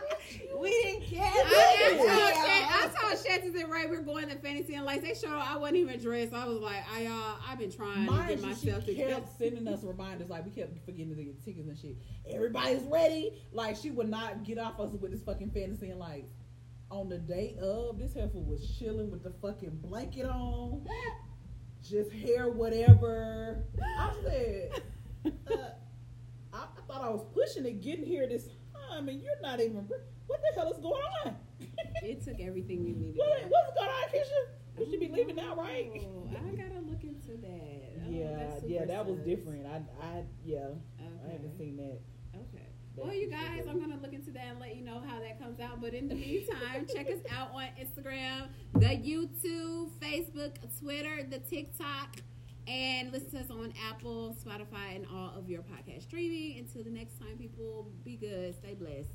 we didn't care. I, I, Yeah. told Shan- I told Shanties and Ray we we're going to Fantasy and Lights. They showed I wasn't even dressed. I was like, I uh, I've been trying to get myself she together. kept sending us reminders like we kept forgetting to get tickets and shit. Everybody's ready. Like she would not get off us with this fucking fantasy and lights. On the day of, this heifer was chilling with the fucking blanket on, just hair whatever. I said, uh, I, I thought I was pushing it, getting here this time, and you're not even. What the hell is going on? It took everything you needed. what, what's going on, Keisha? You should be leaving now, right? Oh, I gotta look into that. Oh, yeah, yeah, that was different. I, I, yeah, I haven't seen that. Well, you guys. I'm gonna look into that and let you know how that comes out. But in the meantime, check us out on Instagram, the YouTube, Facebook, Twitter, the TikTok, and listen to us on Apple, Spotify, and all of your podcast streaming. Until the next time, people, be good, stay blessed.